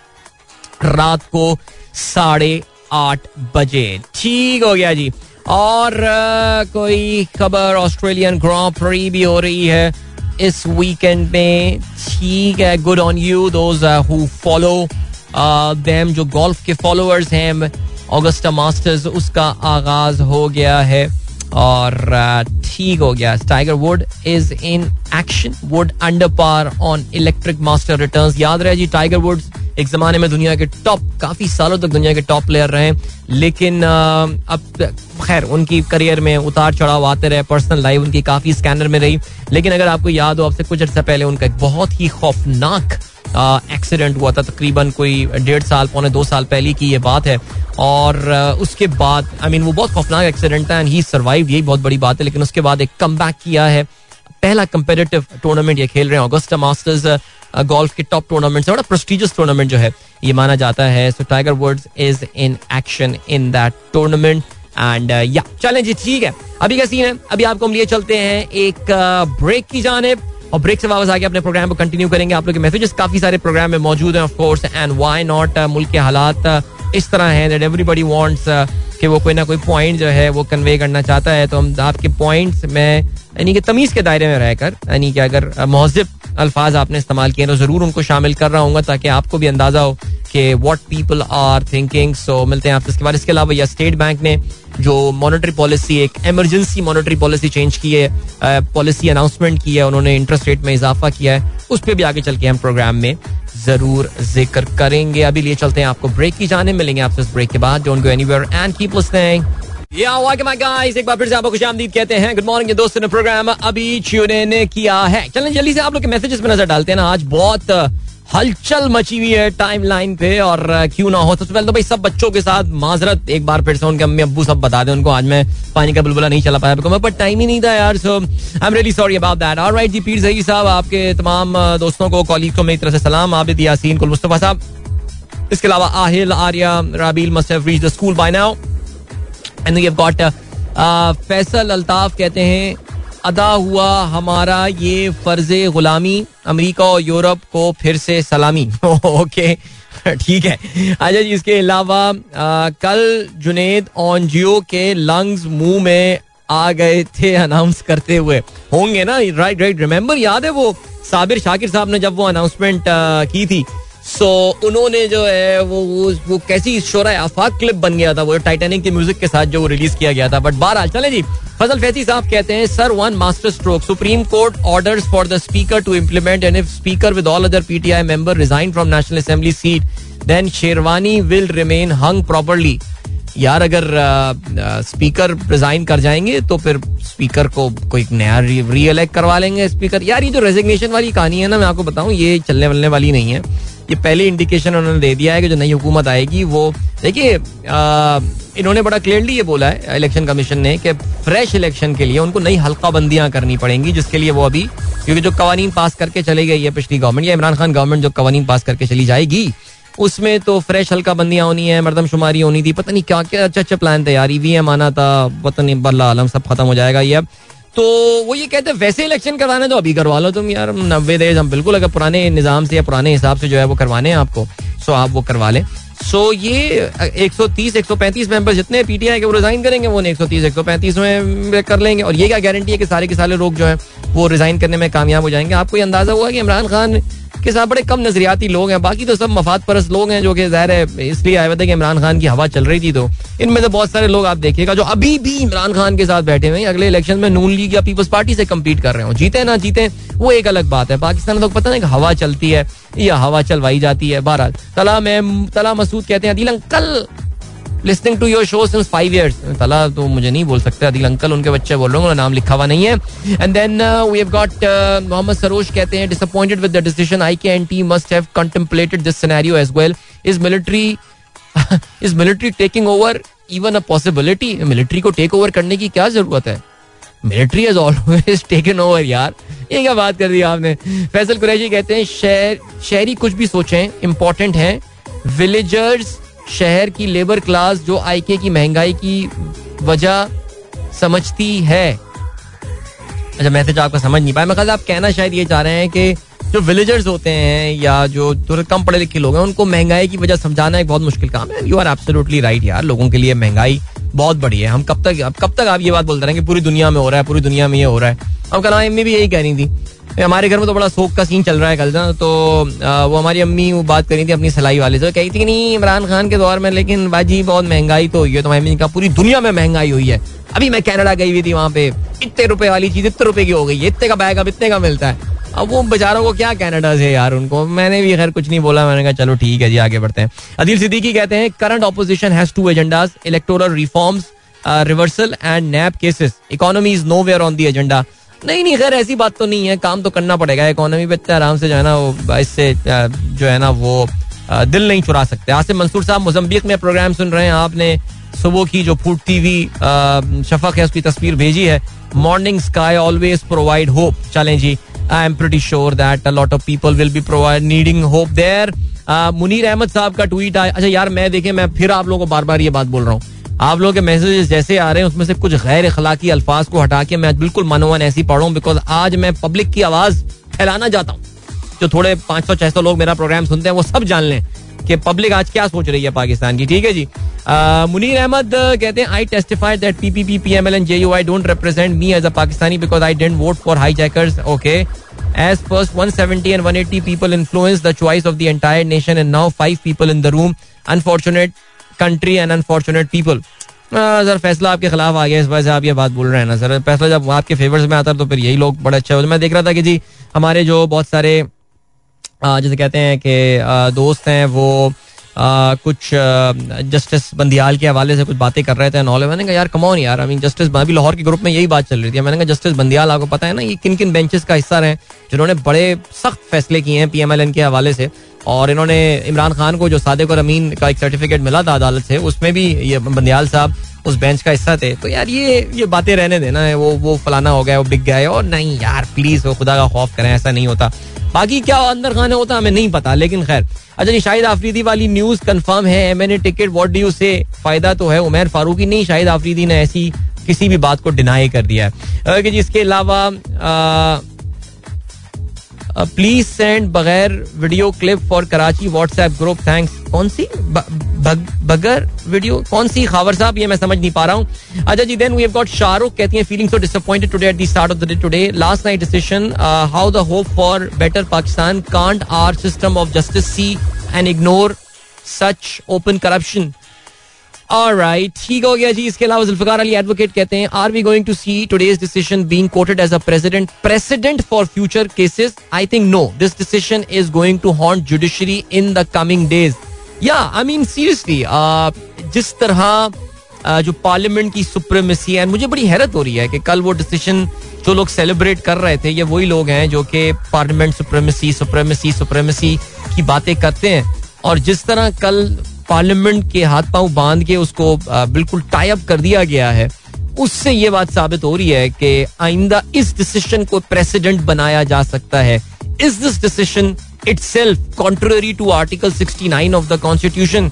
रात को साढ़े आठ बजे। ठीक हो गया जी। और कोई खबर ऑस्ट्रेलियन ग्रां प्री भी हो रही है इस वीकेंड में। ठीक है good on you those who follow them जो गोल्फ के फॉलोअर्स हैं ऑगस्टा मास्टर्स उसका आगाज़ हो गया है। और ठीक हो गया। Tiger Woods is in action wood under par on electric master return याद रहे जी टाइगर वुड एक जमाने में दुनिया के टॉप काफ़ी सालों तक दुनिया के टॉप प्लेयर रहे। लेकिन अब खैर, उनकी करियर में उतार चढ़ाव आते रहे। पर्सनल लाइफ उनकी काफ़ी स्कैनर में रही। लेकिन अगर आपको याद हो आपसे कुछ अर्सा पहले उनका एक बहुत ही खौफनाक एक्सीडेंट हुआ था, तकरीबन कोई डेढ़ साल, पौने दो साल पहले की ये बात है। और उसके बाद आई मीन वो बहुत खौफनाक एक्सीडेंट था एंड ही सर्वाइव यही बहुत बड़ी बात है। लेकिन उसके बाद एक कम किया है। पहला कंपेटिटिव टूर्नामेंट ये खेल रहे हैं ऑगस्टा मास्टर्स गोल्फ के टॉप टूर्नामेंट बड़ा प्रेस्टिजियस टूर्नामेंट जो है, ये माना जाता है। So Tiger Woods is in action in that tournament and yeah चलें जी, ठीक है। अभी का सीन है, अभी आपको हम लिए चलते हैं एक ब्रेक की जाने और ब्रेक से वापस आके अपने प्रोग्राम को कंटिन्यू करेंगे। आप लोग के मैसेजेस काफ़ी सारे प्रोग्राम में मौजूद हैं of course and why not मुल्क के हालात इस तरह हैं दैट एवरीबॉडी वांट्स कि वो कोई ना कोई पॉइंट जो है वो कन्वे करना चाहता है। तो हम आपके पॉइंट्स में, यानी कि तमीज के दायरे में रहकर, यानी कि अगर महजिब अल्फाज आपने इस्तेमाल किए तो ज़रूर उनको शामिल कर रहा हूँ ताकि आपको भी अंदाज़ा हो कि what people are thinking so मिलते हैं आपसे इसके बाद। इसके अलावा या स्टेट बैंक ने जो मॉनेटरी पॉलिसी एक इमरजेंसी मॉनेटरी पॉलिसी चेंज की है पॉलिसी अनाउंसमेंट की है, उन्होंने इंटरेस्ट रेट में इजाफा किया है, उस पर भी आगे चल के हम प्रोग्राम में ज़रूर ज़िक्र करेंगे। अभी लिए चलते हैं आपको ब्रेक की जाने। मिलेंगे आपसे इस ब्रेक के बाद। Don't go anywhere and keep listening या माय गाइस एक बार फिर से आपको खुशामदीद कहते हैं। गुड मॉर्निंग दोस्तों ने प्रोग्राम अभी ट्यून इन किया है। चलें, जल्दी से आप लोग के मैसेजेस में नज़र डालते हैं ना। आज बहुत हलचल मची हुई है टाइम लाइन पे और क्यों ना हो। सबसे पहले तो भाई सब बच्चों के साथ माजरत एक बार फिर से उनके अम्मी अब्बू सब बता दें उनको। आज मैं पानी का बुलबुला नहीं चला पाया मैं पर टाइम ही नहीं था यार so I am really sorry about that alright जी, पीर सही साहब, आपके तमाम दोस्तों को कॉलीग को मेरी तरफ़ से सलाम। आबिद यासीन, कुल मुस्तफ़ा साहब, इसके अलावा Aahil, Arya, Rabeel must reach the school by now and we have got Faisal Altaf कहते हैं अदा हुआ हमारा ये फ़र्ज़ गुलामी, अमेरिका और यूरोप को फिर से सलामी। ओके, ठीक है। अच्छा जी, इसके अलावा कल जुनेद ऑन जियो के लंग्स मुँह में आ गए थे अनाउंस करते हुए। होंगे ना? राइट राइट रिमेम्बर याद है वो? साबिर शाकिर साहब ने जब वो अनाउंसमेंट की थी सो so, उन्होंने जो है वो वो, वो कैसी शोरा आफाक क्लिप बन गया था वो टाइटेनिक के म्यूज़िक के साथ जो वो रिलीज़ किया गया था। बट बहरहाल चले जी। फजल फैसी साहब कहते हैं sir one master stroke supreme court order for the speaker to implement and if speaker with all other PTI member resign from national assembly seat then Sherwani will remain hung properly यार अगर speaker resign कर जाएँगे तो फिर speaker को कोई नया री इलेक्ट करवा लेंगे स्पीकर यार ये जो रेजिग्नेशन वाली कहानी है ना मैं आपको बताऊँ ये चलने वलने वाली नहीं है। ये पहले इंडिकेशन उन्होंने दे दिया है कि जो नई हुकूमत आएगी, वो देखिए इन्होंने बड़ा क्लियरली ये बोला है इलेक्शन कमीशन ने, कि फ्रेश इलेक्शन के लिए उनको नई हल्का बंदियाँ करनी पड़ेंगी, जिसके लिए वो अभी, क्योंकि जो कवानीन पास करके चली गई है पिछली गवर्नमेंट या इमरान खान गवर्नमेंट जो कवानीन पास करके चली जाएगी, उसमें तो फ्रेश हल्का बंदियाँ होनी है मरदमशुमारी होनी थी, पता नहीं क्या क्या अच्छे अच्छे प्लान थे यार ईवीएम आना था, पता नहीं, बल्ला आलम सब खत्म हो जाएगा ये अब। तो वो ये कहते हैं, वैसे इलेक्शन करवाने तो अभी करवा लो तुम यार, नब्बे देश हम बिल्कुल अगर पुराने निज़ाम से या पुराने हिसाब से जो है वो करवाने हैं आपको सो आप वो करवा लें. सो ये 130 135 मेंबर जितने पीटीआई के वो रिजाइन करेंगे, वो 130 135 में कर लेंगे। और ये क्या गारंटी है कि सारे के सारे लोग जो है, वो रिजाइन करने में कामयाब हो जाएँगे? आपको ये अंदाज़ा हुआ कि इमरान खान के साथ बड़े कम नजरियाती लोग हैं। बाकी तो सब मफाद परस्त लोग हैं जो कि ज़ाहिर है इसलिए आए थे कि इमरान खान की हवा चल रही थी तो। इनमें से बहुत सारे लोग आप देखिएगा जो अभी भी इमरान खान के साथ बैठे हुए हैं। अगले इलेक्शन में नून लीग या पीपल्स पार्टी से कम्पीट कर रहे हो। जीते ना जीते, वो एक अलग बात है। पाकिस्तान में तो पता नहीं हवा चलती है या हवा चलवाई जाती है। बहरहाल, तला में तला मसूद कहते हैं दिल uncle listening to your show since five years तला तो मुझे नहीं बोल सकते अदिल अंकल उनके बच्चे बोल रहे हैं नाम लिखा हुआ नहीं है and then we have got Mohammad Saroj कहते हैं disappointed with the decision I K N T must have contemplated this scenario as well is military is military taking over even a possibility military को take over करने की क्या ज़रूरत है military has always taken over यार ये क्या बात कर दी आपने फैसल कुरैशी कहते हैं शहर शहरी कुछ भी सोचें इंपॉर्टेंट है विलेजर्स शहर की लेबर क्लास जो आईके की महँगाई की वजह समझती है। अच्छा मैसेज आपका समझ नहीं पाया, मैं आप कहना शायद ये चाह रहे हैं कि जो विलेजर्स होते हैं या जो थोड़े कम पढ़े लिखे लोग हैं, उनको महँगाई की वजह समझाना एक बहुत मुश्किल काम है। यू आर एब्सोल्युटली राइट यार, लोगों के लिए महँगाई बहुत बड़ी है। हम कब तक कब तक आप ये बात बोलते रहेंगे, पूरी दुनिया में हो रहा है, पूरी दुनिया में ये हो रहा है। अब कल अम्मी भी यही कह रही थी। हमारे घर में तो बड़ा शोक का सीन चल रहा है कल ना तो वो हमारी अम्मी वो बात करी थी अपनी सिलाई वाले से, कही थी कि नहीं, इमरान खान के दौर में, लेकिन बाजी बहुत महँगाई तो हुई है तो अम्मी कहा, पूरी दुनिया में महँगाई हुई है। अभी मैं कनाडा गई हुई थी वहाँ पे, इतने रुपए वाली चीज़, इतने रुपए की हो गई है इतने का बैग अब इतने का मिलता है। अब वो बेचारों को क्या कैनेडा से यार उनको, मैंने भी खैर कुछ नहीं बोला, मैंने कहा, चलो ठीक है जी, आगे बढ़ते हैं। अदिल सिद्दीकी कहते हैं current opposition has two agendas electoral reforms reversal and NAB cases economy is nowhere on the agenda नहीं नहीं, खैर, ऐसी बात तो नहीं है। काम तो करना पड़ेगा। इकोनॉमी पे आराम से जो है ना, वो इससे जो है ना, वो दिल नहीं चुरा सकते। आसिम मंसूर साहब, मुजम्बिक में प्रोग्राम सुन रहे हैं। आपने सुबह की जो फूटती हुई शफक है, उसकी तस्वीर भेजी है। Morning sky always provide hope चलें जी I am pretty sure that lot of people will be provide needing hope there Munir Ahmed साहब का ट्वीट आया। अच्छा यार, मैं देखे, मैं फिर आप लोगों को बार बार ये बात बोल रहा हूँ। आप लोगों के मैसेजेस जैसे आ रहे हैं, उसमें से कुछ गैर अखलाकी अल्फाज को हटा के मैं बिल्कुल मनोवन ऐसी पढ़ू बिकॉज़ आज मैं पब्लिक की आवाज़ फैलाना चाहता हूँ। जो थोड़े पाँच सौ, छह सौ लोग मेरा प्रोग्राम सुनते हैं, वो सब जान लें कि पब्लिक आज क्या सोच रही है पाकिस्तान की। ठीक है जी? मुनीर अहमद कहते हैं I testified that PPP PML and JUI don't represent me as a Pakistani because I didn't vote for hijackers okay As first 170 and 180 people influenced the choice of the entire nation and now five people in the room. Unfortunate country and unfortunate people sir, फैसला आपके खिलाफ आ गया, इस वजह से आप ये बात बोल रहे हैं ना, सर। फैसला जब आपके फेवर्स में आता है तो फिर यही लोग बड़े अच्छे होते। मैं देख रहा था कि जी, हमारे जो बहुत सारे जैसे कहते हैं कि दोस्त हैं, वो कुछ जस्टिस बंदियाल के हवाले से कुछ बातें कर रहे थे नॉलेज मैंने कहा, यार कमौन यार आई मीन जस्टिस अभी लाहौर के ग्रुप में यही बात चल रही थी। मैंने कहा जस्टिस बंदियाल, आपको पता है ना, ये किन किन बेंचेस का हिस्सा रहे जिन्होंने बड़े सख्त फैसले किए हैं पीएमएलएन के हवाले से और इन्होंने इमरान खान को, जो सादिक और अमीन का एक सर्टिफिकेट मिला था अदालत से, उसमें भी ये बंदियाल साहब उस बेंच का हिस्सा थे। तो यार ये ये बातें रहने देना है वो वो फलाना हो गया, वो बिक गया और नहीं यार प्लीज़ वो खुदा का खौफ करें, ऐसा नहीं होता। बाकी क्या अंदर खाने होता, हमें नहीं पता, लेकिन खैर। अच्छा जी, शाहिद आफरीदी वाली न्यूज़ कंफर्म है M N ticket what do से फ़ायदा तो है उमेर फारूकी, नहीं, शाहिद आफरीदी ने ऐसी किसी भी बात को डिनाई कर दिया है। कि जिसके अलावा प्लीज़ सेंड बगैर video clip for Karachi WhatsApp group thanks कौन सी? बगैर वीडियो कौन सी? खबर साहब, ये मैं समझ नहीं पा रहा हूँ। अच्छा जी then we have got Shahrukh कहती हैं feeling so disappointed today at the start of the day today last night decision how the hope for better Pakistan can't our system of justice see and ignore such open corruption Alright, ठीक हो गया जी इसके अलावा Zulfikar Ali advocate कहते हैं are we going to see today's decision being quoted as a precedent precedent for future cases I think no this decision is going to haunt judiciary in the coming days या I mean seriously जिस तरह uh, जो parliament की supremacy है मुझे बड़ी हैरत हो रही है कि कल वो डिसीज़न जो लोग सेलिब्रेट कर रहे थे ये वही लोग हैं जो कि पार्लियामेंट सुप्रीमेसी सुप्रीमेसी सुप्रीमेसी की बातें करते हैं। और जिस तरह कल पार्लियामेंट के हाथ पाँव बाँध के उसको बिल्कुल टाइप कर दिया गया है। उससे ये बात साबित हो रही है कि आइंदा इस डिसीज़न को प्रेसिडेंट बनाया जा सकता है। Is this decision itself contrary to article 69 of the constitution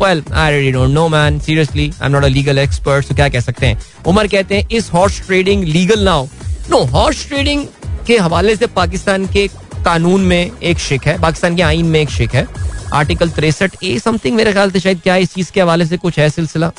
well I really don't know man seriously I am not a legal expert क्या कह सकते हैं? उमर कहते हैं is horse trading legal now no horse trading के हवाले से पाकिस्तान के कानून में एक शिक है, पाकिस्तान के आइन में एक शिक है। आर्टिकल तिरसठ ए समथिंग मेरे ख्याल से शायद क्या इस चीज़ के हवाले से कुछ है सिलसिला।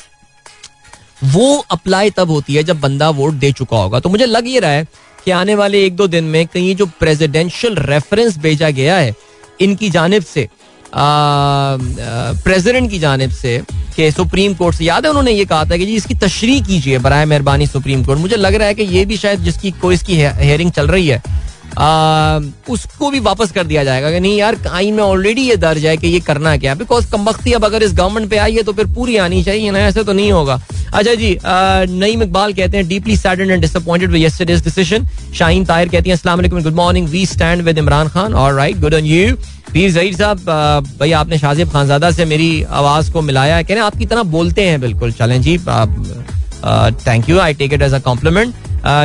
वो अप्लाई तब होती है जब बंदा वोट दे चुका होगा। तो मुझे लग ये रहा है कि आने वाले एक दो दिन में कहीं जो प्रेसिडेंशियल रेफरेंस भेजा गया है, इनकी जानब से प्रेसिडेंट की जानब से कि सुप्रीम कोर्ट से, याद है उन्होंने ये कहा था कि जी इसकी तशरी कीजिए, बरए मेहरबानी सुप्रीम कोर्ट। मुझे लग रहा है कि ये भी शायद जिसकी, कोई इसकी हेयरिंग चल रही है आ, उसको भी वापस कर दिया जाएगा। कि नहीं यार आइन में ऑलरेडी ये दर्ज है कि ये करना क्या? बिकॉज़ कमबख्ती अब अगर इस गवर्नमेंट पे आई है तो फिर पूरी आनी चाहिए ना ऐसे तो नहीं होगा। अच्छा जी नईम इकबाल कहते हैं deeply saddened and disappointed with yesterday's decision Shaheen Tahir कहती हैं अस्सलाम वालेकुम good morning we stand with Imran Khan alright good on you Pir Zaheer साहब भाई आपने शाजिब खानजादा से मेरी आवाज़ को मिलाया कह रहे आपकी तरह बोलते हैं बिल्कुल चलें जी thank you I take it as a compliment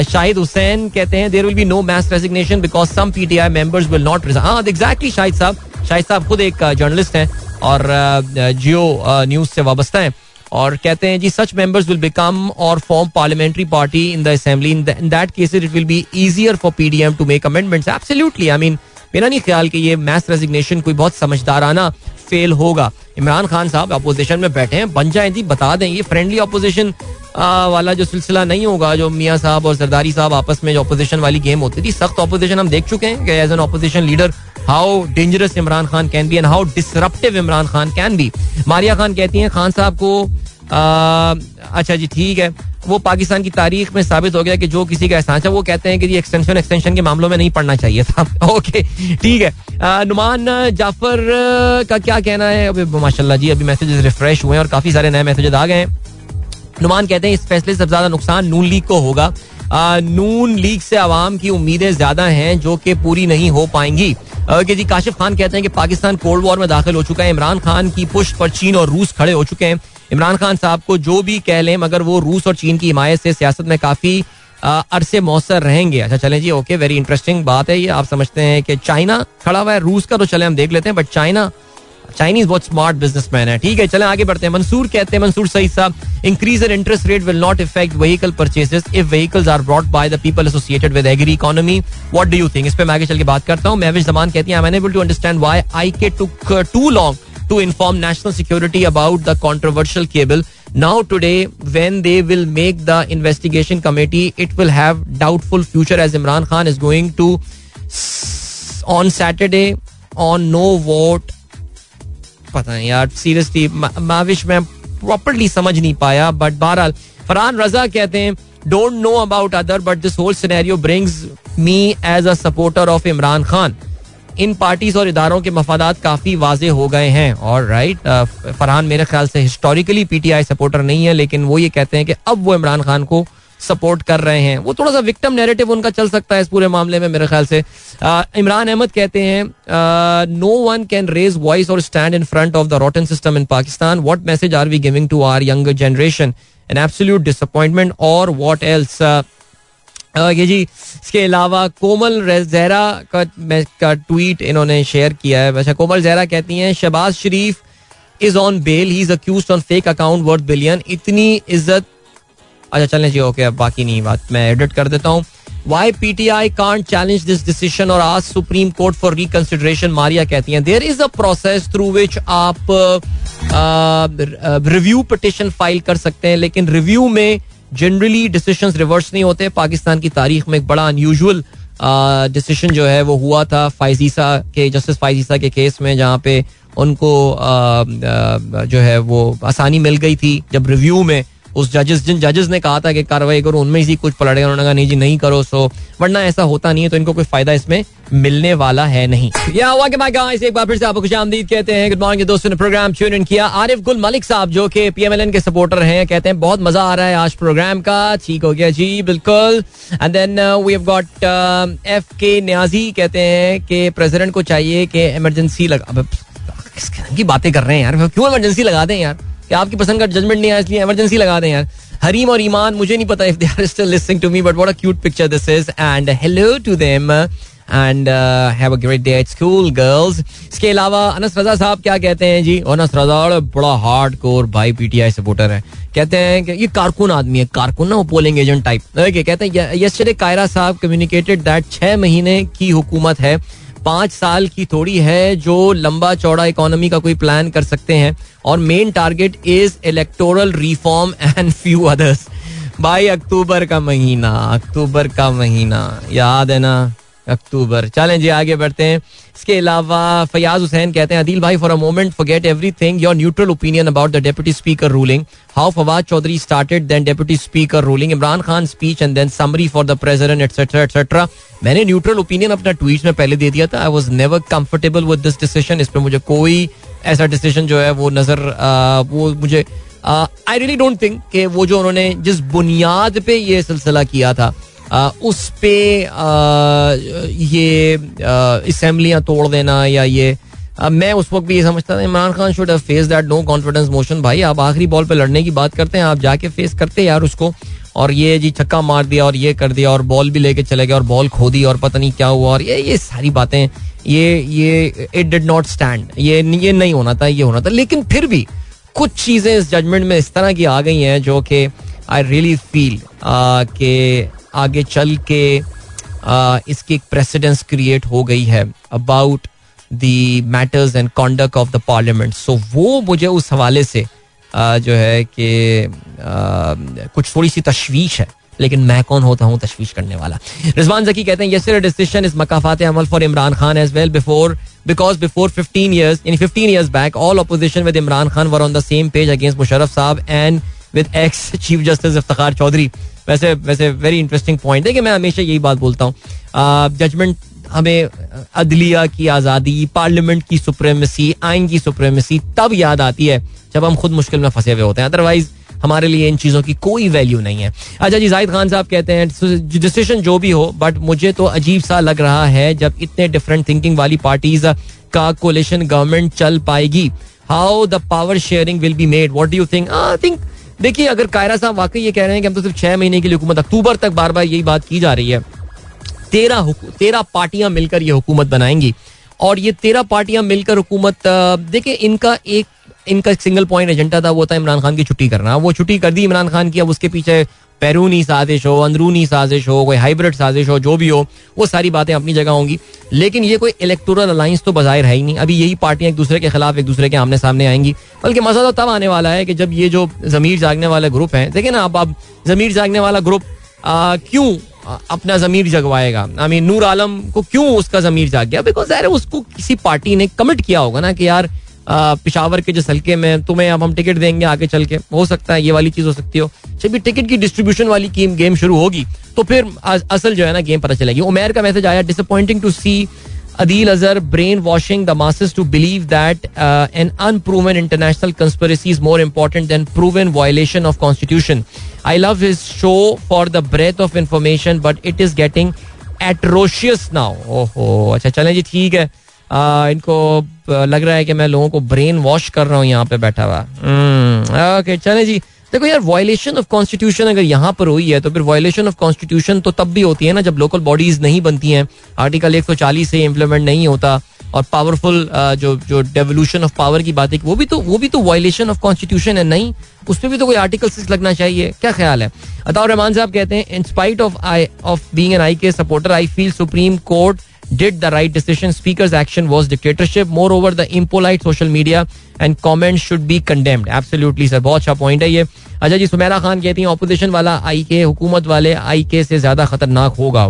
Shahid Hussain कहते हैं there will be no mass resignation because some PTI members will not हाँ एग्जैक्टली शाहिद साहब. शाहिद साहब खुद एक जर्नलिस्ट हैं और जियो न्यूज़ से वाबस्ता हैं और कहते हैं, जी सच मेंबर्स विल बिकम और form parliamentary party in the assembly in that case it will be easier for PDM to make amendments absolutely I mean मेरा नहीं ख्याल कि ये मैस रेजिग्नेशन कोई बहुत समझदाराना फेल होगा। इमरान खान साहब अपोजिशन में बैठे हैं, बन जाए जी, बता दें, ये फ्रेंडली अपोजिशन वाला जो सिलसिला नहीं होगा जो मियाँ साहब और सरदारी साहब आपस में जो अपोजिशन वाली गेम होती थी सख्त अपोजिशन हम देख चुके हैं as an opposition leader how dangerous Imran Khan can be and how disruptive Imran Khan can be Maria Khan कहती हैं खान साहब को आ, अच्छा जी ठीक है। वो पाकिस्तान की तारीख में साबित हो गया कि जो किसी का एहसास है वो कहते हैं कि जी एक्सटेंशन एक्सटेंशन के मामलों में नहीं पढ़ना चाहिए था। ओके ठीक है। नुमान जाफ़र का क्या कहना है? अभी माशाल्लाह जी अभी मैसेजेस रिफ्रेश हुए हैं और काफ़ी सारे नए मैसेजेस आ गए हैं। नुमान कहते हैं, इस फैसले से ज़्यादा नुकसान नून लीग को होगा। नून लीग से आवाम की उम्मीदें ज़्यादा हैं, जो कि पूरी नहीं हो पाएँगी। कि जी, काशिफ खान कहते हैं कि पाकिस्तान कोल्ड वॉर में दाखिल हो चुका है। इमरान खान की पुष्ट पर चीन और रूस खड़े हो चुके हैं। इमरान खान साहब को जो भी कह लें, मगर वो रूस और चीन की हिमायत से सियासत में काफ़ी अरसे मौसर रहेंगे। अच्छा चलें जी, ओके वेरी इंटरेस्टिंग बात है ये। आप समझते हैं कि चाइना खड़ा हुआ है, रूस का तो चले, हम देख लेते हैं बट चाइना चाइनीज़ बहुत स्मार्ट बिजनेसमैन है। ठीक है चले आगे बढ़ते हैं। मंसूर कहते हैं मंसूर सईद साहब increase in interest rate will not effect vehicle purchases if vehicles are brought by the people associated with agri economy what do you think इस पे मैं आगे चल के बात करता हूँ। महविश जमान कहती है I am unable to understand why I K took too long to inform national security about the controversial cable. Now, today, when they will make the investigation committee, it will have doubtful future as Imran Khan is going to on Saturday on no vote पता नहीं यार seriously Mavish में properly समझ नहीं पाया but बहरहाल, फरहान रजा कहते हैं don't know about other but this whole scenario brings me as a supporter of Imran Khan in parties और इदारों के मफादात काफ़ी वाजे हो गए हैं। और राइट फरहान मेरे ख्याल से हिस्टोरिकली पीटीआई सपोर्टर नहीं है, लेकिन वो ये कहते हैं कि अब वो इमरान खान को सपोर्ट कर रहे हैं। वो थोड़ा सा विक्टम नैरेटिव उनका चल सकता है इस पूरे मामले में, मेरे ख्याल से। इमरान अहमद कहते हैं no one can raise voice और stand in front of the rotten system in Pakistan what message are we giving to our younger generation an absolute disappointment और वॉट एल्स ये जी, इसके अलावा कोमल जहरा का का ट्वीट इन्होंने शेयर किया है। वैसे कोमल जहरा कहती हैं, Shahbaz Sharif is on bail he is accused on fake account worth billion इतनी इज़्ज़त अच्छा चलने जी ओके अब बाकी नहीं, बात मैं एडिट कर देता हूँ। Why PTI can't challenge this decision और आज supreme court for reconsideration Maria कहती हैं there is a process through which आप रिव्यू पिटिशन फ़ाइल कर सकते हैं, लेकिन रिव्यू में जनरली डिसीशन रिवर्स नहीं होते। पाकिस्तान की तारीख में एक बड़ा अनयूजल डिसीज़न जो है, वो हुआ था फाइजीसा के जस्टिस फाइजीसा के केस में, जहाँ पे उनको जो है, वो आसानी मिल गई थी। जब रिव्यू में उस जजेस जिन जजेस ने कहा था कि कार्रवाई करो, उनमें से कुछ पलट गया उन्होंने कहा, नहीं जी, नहीं करो सो वरना ऐसा होता नहीं है तो इनको कोई फ़ायदा इसमें मिलने वाला है नहीं. या हुआ कि माय गाइस एक बार फिर से आपको खुश आमदीद कहते हैं। गुड मॉर्निंग दोस्तों, ने प्रोग्राम ट्यून इन किया। आरिफ गुल मलिक साहब, जो कि पीएमएलएन के सपोर्टर हैं, कहते हैं, बहुत मज़ा आ रहा है आज प्रोग्राम का। ठीक हो गया जी, बिल्कुल। And then we have got F K Niazi कहते हैं कि प्रेसिडेंट को चाहिए कि इमरजेंसी लगा की बातें कर रहे हैं यार? क्यों इमरजेंसी लगा दें यार? कि आपकी पसंद का जजमेंट नहीं आया, इसलिए इमरजेंसी लगा दें यार। हरीम और ईमान, मुझे नहीं पता if they are still listening to me but what a cute picture this is and hello to them and have a great day at school girls इसके अलावा अनस रजा साहब क्या कहते हैं जी? अनस रजा बड़ा हार्ड कोर भाई पीटीआई सपोर्टर है। कहते हैं कि ये कारकुन आदमी है, कारकुन ना वो पोलिंग एजेंट टाइप ओके, कहते हैं यस्टरडे कायरा साहब कम्युनिकेटेड दैट छह महीने की हुकूमत है पाँच साल की थोड़ी है जो लंबा चौड़ा इकोनॉमी का कोई प्लान कर सकते हैं। और main target is electoral reform and few others भाई, अक्टूबर का महीना, अक्टूबर का महीना, याद है ना? अक्टूबर। चलें जी, आगे बढ़ते हैं। इसके अलावा फयाज हुसैन कहते हैं, अदील भाई for a moment forget everything your neutral opinion about the deputy speaker ruling how Fawad Chaudhry started then deputy speaker ruling Imran Khan speech and then summary for the president etcetera etcetera मैंने neutral opinion अपना tweet में पहले दे दिया था। I was never comfortable with this decision इस पर मुझे कोई ऐसा डिसीज़न जो है, वो नज़र वो मुझे आई रियली डोंट थिंक कि वो जो उन्होंने जिस बुनियाद पे ये सिलसिला किया था उस पे ये असम्बलियाँ तोड़ देना या ये मैं उस वक्त भी ये समझता था Imran Khan should have face that no confidence motion भाई आप आखिरी बॉल पे लड़ने की बात करते हैं आप जाके फेस करते यार उसको और ये जी छक्का मार दिया और ये कर दिया और बॉल भी लेके चले गए और बॉल खो दी और पता नहीं क्या हुआ और ये ये सारी बातें ये ये इट डिड नॉट स्टैंड ये ये नहीं होना था ये होना था लेकिन फिर भी कुछ चीज़ें इस जजमेंट में इस तरह की आ गई हैं जो कि आई रियली फील के आगे चल के इसकी एक प्रेसिडेंस क्रिएट हो गई है about the matters and conduct of the parliament so वो मुझे उस हवाले से जो है कि कुछ थोड़ी सी तशवीश है, लेकिन मैं कौन होता हूँ तशवीश करने वाला? रिजवान जकी कहते हैं यस्टर डिसीज़न इज़ मकाफात अमल for Imran Khan as well before because before 15 years यानी 15 years back, all opposition with Imran Khan were on the same page against Musharraf साहब and with ex chief justice Iftikhar Chaudhry वैसे वैसे very interesting point है कि मैं हमेशा यही बात बोलता हूँ। जजमेंट हमें अदलिया की आज़ादी पार्लियामेंट की सुप्रेमेसी आइन की सुप्रेमेसी तब याद आती है जब हम खुद मुश्किल में फंसे हुए होते हैं। अदरवाइज़ हमारे लिए इन चीज़ों की कोई वैल्यू नहीं है। अच्छा जी, जाहिद खान साहब कहते हैं डिसीज़न जो भी हो बट मुझे तो अजीब सा लग रहा है जब इतने डिफरेंट थिंकिंग वाली पार्टीज़ का कोलेशन गवर्नमेंट चल पाएगी। How the power sharing will be made what do think I think देखिए, अगर कायरा साहब वाकई ये कह रहे हैं कि हम तो सिर्फ़ छह महीने के लिए हुकूमत, अक्टूबर तक बार बार यही बात की जा रही है। तेरह तेरह पार्टियाँ मिलकर ये हुकूमत बनाएँगी। और ये तेरह पार्टियाँ मिलकर हुकूमत देखिए, इनका एक इनका एक सिंगल पॉइंट एजेंडा था, वो था इमरान खान की छुट्टी करना। वो छुट्टी कर दी, इमरान खान की, अब उसके पीछे बैरूनी साजिश हो अंदरूनी साजिश हो कोई हाइब्रिड साजिश हो जो भी हो वो सारी बातें अपनी जगह होंगी लेकिन ये कोई इलेक्टोरल अलायंस तो बाहर है ही नहीं अभी यही पार्टियाँ एक दूसरे के खिलाफ एक दूसरे के आमने सामने आएँगी बल्कि मज़ा तो तब आने वाला है कि जब ये जो जमीर जागने वाले ग्रुप हैं देखिए ना अब अब जमीर जागने वाला ग्रुप क्यों अपना जमीर जगवाएगा आई मीन नूर आलम को क्यों उसका जमीर जाग गया बिकॉज़ यार उसको किसी पार्टी ने कमिट किया होगा ना कि यार पिशावर के जिस हल्के में तुम्हें अब हम टिकट देंगे आगे चल के। हो सकता है ये वाली चीज़ हो सकती हो। जब टिकट की डिस्ट्रीब्यूशन वाली गेम गेम शुरू होगी तो फिर असल जो है ना गेम पता चलेगी। उमेर का मैसेज आया disappointing to see Adeel Azhar brainwashing the masses to believe that an unproven international conspiracy is more important than proven violation of constitution I love his show for the breath of information but it is getting atrocious now ओहो अच्छा चलें जी, ठीक है। इनको लग रहा है कि मैं लोगों को ब्रेन वॉश कर रहा हूँ यहाँ पे बैठा हुआ। ओके चले जी। देखो यार वायलेशन ऑफ़ कॉन्स्टिट्यूशन अगर यहाँ पर हुई है तो फिर वायलेशन ऑफ़ कॉन्स्टिट्यूशन तो तब भी होती है ना, जब लोकल बॉडीज नहीं बनती हैं। आर्टिकल 140 से इम्प्लीमेंट नहीं होता, और पावरफुल जो जो डेवोल्यूशन ऑफ़ पावर की बात है, वो भी तो वो भी तो वायलेशन ऑफ़ कॉन्स्टिट्यूशन है, नहीं? उस पर भी तो कोई आर्टिकल सिक्स लगना चाहिए। क्या ख्याल है? अताउर रहमान साहब कहते हैं in spite of I of being an I K supporter I feel supreme court did the right decision. Speaker's action was dictatorship. Moreover, the impolite social media and comments should be condemned. Absolutely, sir. बहुत अच्छा point है ये अच्छा जी सुमेरा खान कहती हैं opposition वाला आई के हुकूमत वाले आई के से ज़्यादा खतरनाक होगा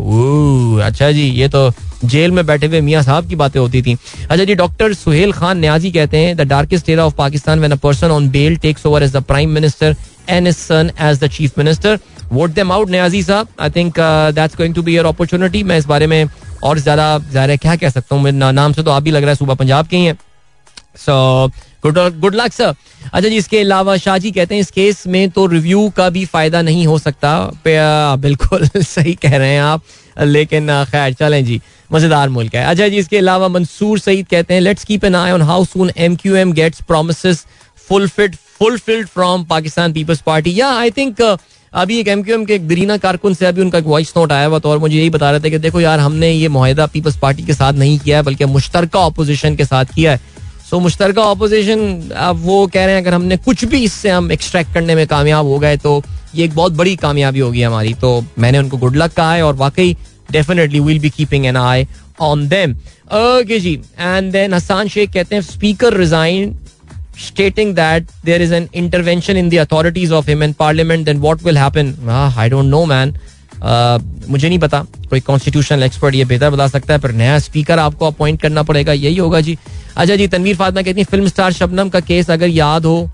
अच्छा जी ये तो जेल में बैठे हुए मियाँ साहब की बातें होती थी अच्छा जी डॉक्टर सुहेल खान न्याजी कहते हैं the darkest era of Pakistan when a person on bail takes over as the prime minister and his son as the chief minister vote them out Niazi साहब I think that's going to be your opportunity मैं इस बारे में और ज़्यादा ज़ाहिर क्या कह सकता हूँ नाम से तो आप भी लग रहा है सुबह पंजाब के ही है। So good good luck sir अच्छा जी, इसके अलावा शाहजी कहते हैं, इस केस में तो रिव्यू का भी फ़ायदा नहीं हो सकता। बिल्कुल सही कह रहे हैं आप। लेकिन खैर, चलें जी, मज़ेदार मुल्क है। अच्छा जी, इसके अलावा मंसूर सईद कहते हैं let's keep an eye on how soon MQM gets promise fulfilled fulfilled from Pakistan Peoples Party या आई थिंक अभी एक एम के एक कारकुन से अभी उनका एक वॉइस नोट आया हुआ तो और मुझे यही बता रहे थे कि देखो यार, हमने ये माहिदा पीपल्स पार्टी के साथ नहीं किया है, बल्कि मुश्तर अपोजिशन के साथ किया है। सो मुश्तर अपोजिशन अब वो कह रहे हैं, अगर हमने कुछ भी इससे हम एक्सट्रैक्ट करने में कामयाब हो गए तो ये एक बहुत बड़ी कामयाबी होगी हमारी। तो मैंने उनको गुड लक कहा है और वाकई definitely will be keeping an eye on them okay ji and then Hasan Sheikh कहते हैं speaker resign stating that there is an intervention in the authorities of him in parliament, then what will happen? Ah, I don't know, man. Uh, मुझे नहीं पता कोई constitutional expert ये बेहतर बता सकता है पर नया स्पीकर आपको अपॉइंट करना पड़ेगा यही होगा जी अच्छा जी तनवीर फातमा कहती है फ़िल्म स्टार शबनम का केस अगर याद हो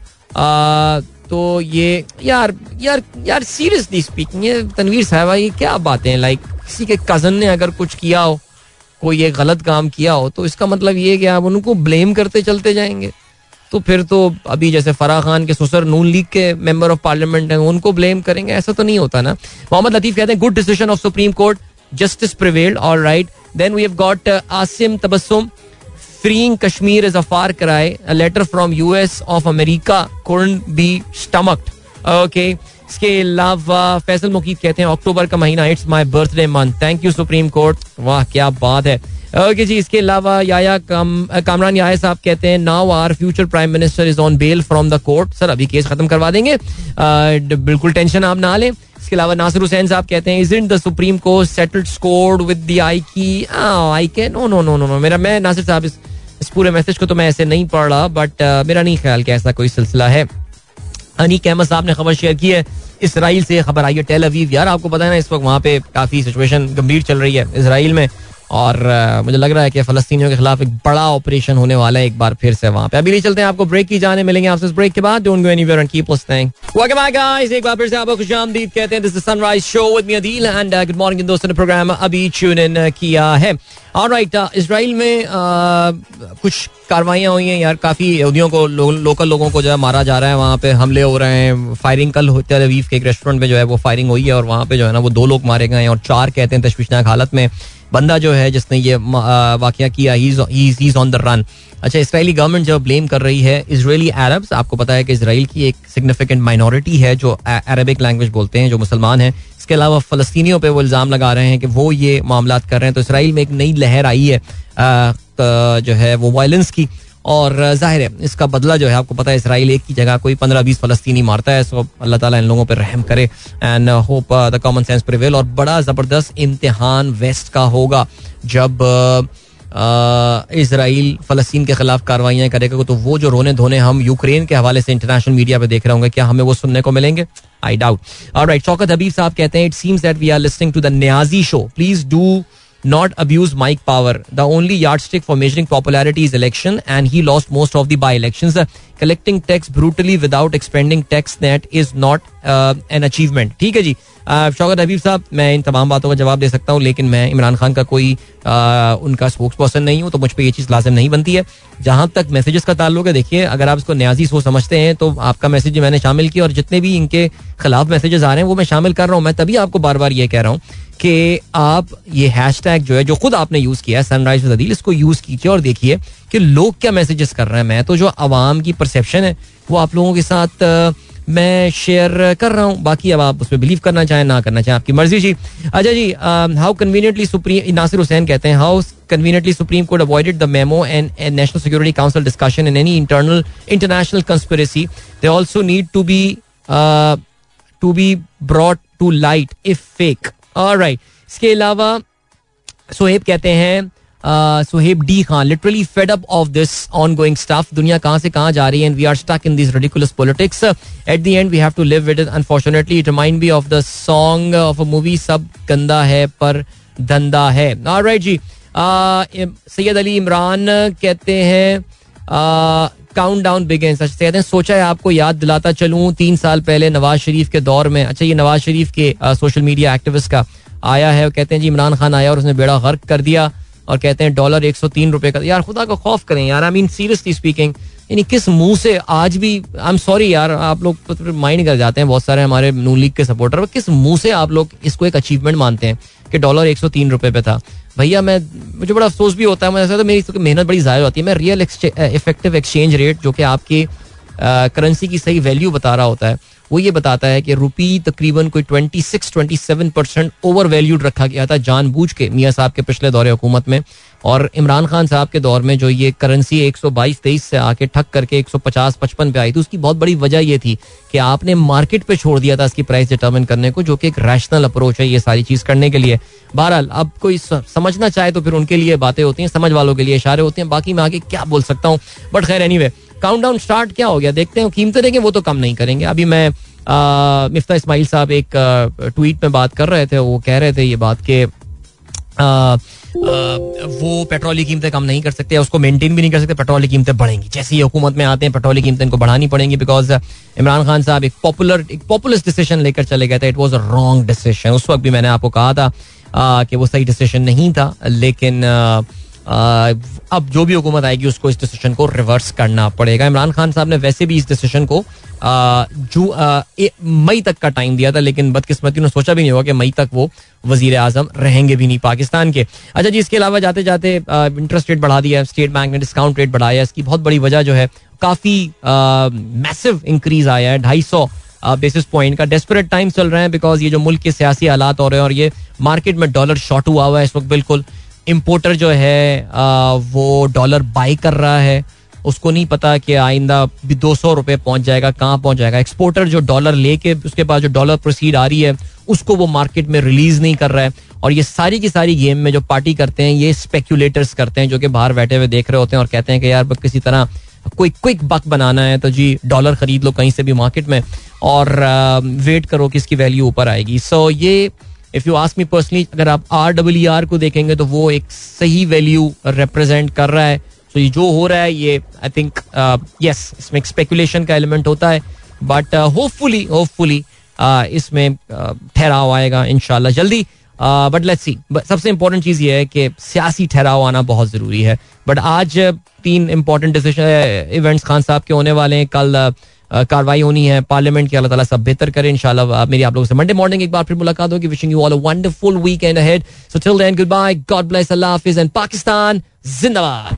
तो ये यार यार यार सीरियसली स्पीकिंग ये तनवीर साहबा ये क्या बातें हैं लाइक किसी के कज़न ने अगर कुछ किया हो कोई ये गलत काम किया हो तो इसका मतलब ये कि आप उनको ब्लेम करते चलते जाएँगे तो फिर तो अभी जैसे फराह खान के ससुर नून लीग के मेंबर ऑफ़ पार्लियामेंट हैं, उनको ब्लेम करेंगे, ऐसा तो नहीं होता ना। मोहम्मद लतीफ कहते हैं good decision of supreme court justice prevailed all right then we have got Asim Tabassum Kashmir is a far cry. A letter from US of America, couldn't be stomached. इसके अलावा फैसल मुकीद कहते हैं अक्टूबर का महीना it's my birthday month thank you supreme court वाह, क्या बात है। ओके जी इसके अलावा याया कामरान याया साहब कहते हैं now our future prime minister is on bail from the court sir अभी केस खत्म करवा देंगे। बिल्कुल टेंशन आप ना लें। इसके अलावा नासिर हुसैन साहब कहते हैं is in the supreme court settled scored with the I की I K no no no no मेरा मैं नासिर साहब इस, इस पूरे मैसेज को तो मैं ऐसे नहीं पढ़ रहा बट मेरा नहीं ख्याल कि ऐसा कोई सिलसिला है। अनीक अहमद साहब ने खबर शेयर की है इसराइल से खबर आई है टेल अवीव यार आपको पता है ना इस वक्त वहाँ पे काफ़ी सिचुएशन गंभीर चल रही है इसराइल में। और मुझे लग रहा है कि फलस्तीनियों के खिलाफ एक बड़ा ऑपरेशन होने वाला है एक बार फिर से वहाँ पे। अभी नहीं चलते हैं आपको ब्रेक की जाने मिलेंगे आपसे ब्रेक के बाद। Don't go anywhere and keep listening welcome back guys एक बार फिर से आपको खुशामदीद कहते हैं। This is sunrise show with me Adeel and good morning दोस्तों ने प्रोग्राम अभी ट्यून इन किया है। ऑलराइट इसराइल में कुछ कार्रवाइयाँ हुई हैं यार। काफ़ी यहूदियों को लो, लोकल लोगों को जो है मारा जा रहा है। वहाँ पे हमले हो रहे हैं। फायरिंग कल तेल अवीव के एक रेस्टोरेंट में जो है वो फायरिंग हुई है और वहाँ पे जो है ना वो दो लोग मारे गए हैं और चार कहते हैं तशवीशनाक हालत में। बंदा जो है जिसने ये वाक़ किया ही ऑन द रन अच्छा इसराइली गवर्नमेंट जो ब्लेम कर रही है इसराइली अरब्स आपको पता है कि इसराइल की एक सिग्निफिकेंट माइनॉरिटी है जो अरबिक लैंग्वेज बोलते हैं, जो मुसलमान हैं। इसके अलावा फ़लस्तियों पर वो इल्ज़ाम लगा रहे हैं कि वो ये मामला कर रहे हैं। तो इसराइल में एक नई लहर आई है जो है वो वायलेंस की। और ज़ाहिर है, इसका बदला जो है, आपको पता है, इसराइल एक की जगह कोई पंद्रह, बीस फलस्तीनी मारता है, सो अल्लाह ताला इन लोगों पर रहम करे। And hope the common sense prevail और बड़ा ज़बरदस्त इम्तिहान वेस्ट का होगा जब इसराइल फ़लस्तीन के खिलाफ कार्रवाइयाँ करेगा। तो वो जो रोने धोने हम यूक्रेन के हवाले से इंटरनेशनल मीडिया पे देख रहे होंगे, क्या हमें वो सुनने को मिलेंगे? आई डाउट और राइट शौकत हबीब साहब कहते हैं it seems that we are listening to the Niazi show please do not abuse Mike Power. The only yardstick for measuring popularity is election, and he lost most of the by elections. Uh, collecting tax brutally without expending tax net is not uh, an achievement. ठीक है जी शौकत हबीब साहब मैं इन तमाम बातों का जवाब दे सकता हूँ लेकिन मैं इमरान खान का कोई आ, उनका स्पोक्स पर्सन नहीं हूँ तो मुझ पर ये चीज़ लाजम नहीं बनती है जहाँ तक मैसेजेस का ताल्लुक है देखिए अगर आप इसको न्याजी सोच समझते हैं तो आपका मैसेज मैंने शामिल किया और जितने भी इनके खिलाफ मैसेजेस आ रहे हैं वो मैं शामिल कर रहा हूँ मैं तभी आपको बार बार ये कह रहा हूँ कि आप ये हैश टैग जो है, जो खुद आपने यूज़ किया है सनराइज अदील इसको यूज़ कीजिए और देखिए कि लोग क्या मैसेजेस कर रहे हैं। मैं तो जो आवाम की परसेप्शन है, वो आप लोगों के साथ मैं शेयर कर रहा हूँ। बाकी अब आप उसमें बिलीव करना चाहें, ना करना चाहें, आपकी मर्ज़ी जी। अच्छा जी how conveniently supreme Nasir Hussain कहते हैं how conveniently supreme court avoided the memo and national security council discussion in any internal international conspiracy they also need to be to be brought to light if fake fake. Right इसके अलावा सोहेब कहते हैं Sohaib D Khan literally fed up of this ongoing stuff दुनिया कहाँ से कहाँ जा रही है and we are stuck in this ridiculous politics at the end we have to live it unfortunately it me of the song of a movie सब गंदा है पर धंधा है राइट जी सैयद अली इमरान कहते हैं काउंट डाउन बिगेंस अच्छा कहते हैं, सोचा है आपको, याद दिलाता चलूँ, तीन साल पहले नवाज़ शरीफ के दौर में। अच्छा ये नवाज़ शरीफ के सोशल मीडिया एक्टिविस्ट का आया है कहते हैं, जी, इमरान खान आया और उसने बेड़ा गर्क कर दिया। और कहते हैं, डॉलर एक सौ तीन रुपए का। यार, खुदा को खौफ करें यार। आई मीन सीरियसली स्पीकिंग यानी किस मुँह से आज भी आई एम सॉरी यार, आप लोग तो माइंड कर जाते हैं, बहुत सारे हमारे नू लीग के सपोर्टर किस मुँह से आप लोग इसको एक अचीवमेंट मानते हैं कि डॉलर एक सौ तीन रुपए पे था? भैया, मैं, मुझे बड़ा अफसोस भी होता है, मुझे तो मेरी मेहनत बड़ी ज़ाहिर होती है। मैं रियल इफ़ेक्टिव एक्सचेंज रेट जो कि आपकी करेंसी की सही वैल्यू बता रहा होता है, वो ये बताता है कि रुपी तकरीबन कोई twenty six twenty seven percent overvalued रखा गया था जानबूझ के मियाँ साहब के पिछले दौरे हुकूमत में। और इमरान खान साहब के दौर में जो ये करेंसी एक सौ बाईस तेईस से आके ठक करके एक सौ पचास, पचपन पे आई थी, उसकी बहुत बड़ी वजह ये थी कि आपने मार्केट पे छोड़ दिया था इसकी प्राइस डिटर्मिन करने को, जो कि एक रैशनल अप्रोच है ये सारी चीज़ करने के लिए। बहरहाल, अब कोई समझना चाहे तो फिर उनके लिए बातें होती हैं, समझ वालों के लिए इशारे होते हैं, बाकी मैं आगे क्या बोल सकता हूँ। बट खैर anyway countdown start क्या हो गया? देखते हैं, कीमतें देंगे वो तो कम नहीं करेंगे। अभी मैं मिफ्ता इस्माइल साहब एक ट्वीट में बात कर रहे थे, वो कह रहे थे ये बात के वो पेट्रोल की कीमतें कम नहीं कर सकते उसको मेंटेन भी नहीं कर सकते, पेट्रोल की कीमतें बढ़ेंगी। जैसे ही हुकूमत में आते हैं, पेट्रोल की कीमतें इनको बढ़ानी पड़ेंगी बिकॉज़ इमरान खान साहब एक पॉपुलर एक पॉपुलर डिसीज़न लेकर चले गए थे। It was a wrong decision उस वक्त भी मैंने आपको कहा था कि वो सही डिसीज़न नहीं था, लेकिन अब जो भी हुकूमत आएगी, उसको इस डिसीज़न को रिवर्स करना पड़ेगा। इमरान खान साहब ने वैसे भी इस डिसीज़न को जो मई तक का टाइम दिया था, लेकिन बदकिस्मती ने सोचा भी नहीं होगा कि मई तक वो वज़ीर आज़म रहेंगे भी नहीं पाकिस्तान के। अच्छा जी, इसके अलावा जाते जाते इंटरेस्ट रेट बढ़ा दिया स्टेट बैंक ने डिस्काउंट रेट बढ़ाया, इसकी बहुत बड़ी वजह जो है, काफ़ी मैसिव इंक्रीज आया है, ढाई सौ बेसिस पॉइंट का। डेस्परेट टाइम चल रहे हैं बिकॉज़ ये जो मुल्क के सियासी हालात हो रहे हैं और ये मार्केट में डॉलर शॉर्ट हुआ हुआ है इस वक्त बिल्कुल। इम्पोर्टर जो है वो डॉलर बाई कर रहा है। उसको नहीं पता कि आइंदा भी दो सौ रुपये पहुँच जाएगा, कहाँ पहुँच जाएगा। एक्सपोर्टर जो डॉलर लेके, उसके बाद जो डॉलर प्रोसीड आ रही है, उसको वो मार्केट में रिलीज़ नहीं कर रहा है। और ये सारी की सारी गेम में जो पार्टी करते हैं, ये स्पेक्यूलेटर्स करते हैं, जो कि बाहर बैठे हुए देख रहे होते हैं और कहते हैं कि यार किसी तरह कोई क्विक बक बनाना है तो जी डॉलर खरीद लो कहीं से भी मार्केट में और वेट करो कि इसकी वैल्यू ऊपर आएगी। सो ये if you ask me personally अगर आप आर डब्ल्यू आर को देखेंगे तो वो एक सही वैल्यू रिप्रेजेंट कर रहा है। सो ये जो हो रहा है, ये आई थिंक यस इसमें स्पेकुलेशन का एलिमेंट होता है बट होपफुली होपफुली इसमें ठहराव आएगा इनशाला जल्दी। बट लेट्स सी सबसे इंपॉर्टेंट चीज़ ये है कि सियासी ठहराव आना बहुत ज़रूरी है। बट आज तीन इंपॉर्टेंट डिसीज़न इवेंट्स खान साहब के होने वाले हैं। कल कार्रवाई होनी है पार्लियामेंट की। अल्लाह ताला सब बेहतर करे इंशाल्लाह। मेरी आप लोगों से मंडे मॉर्निंग एक बार फिर मुलाकात होगी। Wishing you all a wonderful weekend ahead so till then goodbye God bless अल्लाह हाफिज एंड पाकिस्तान जिंदाबाद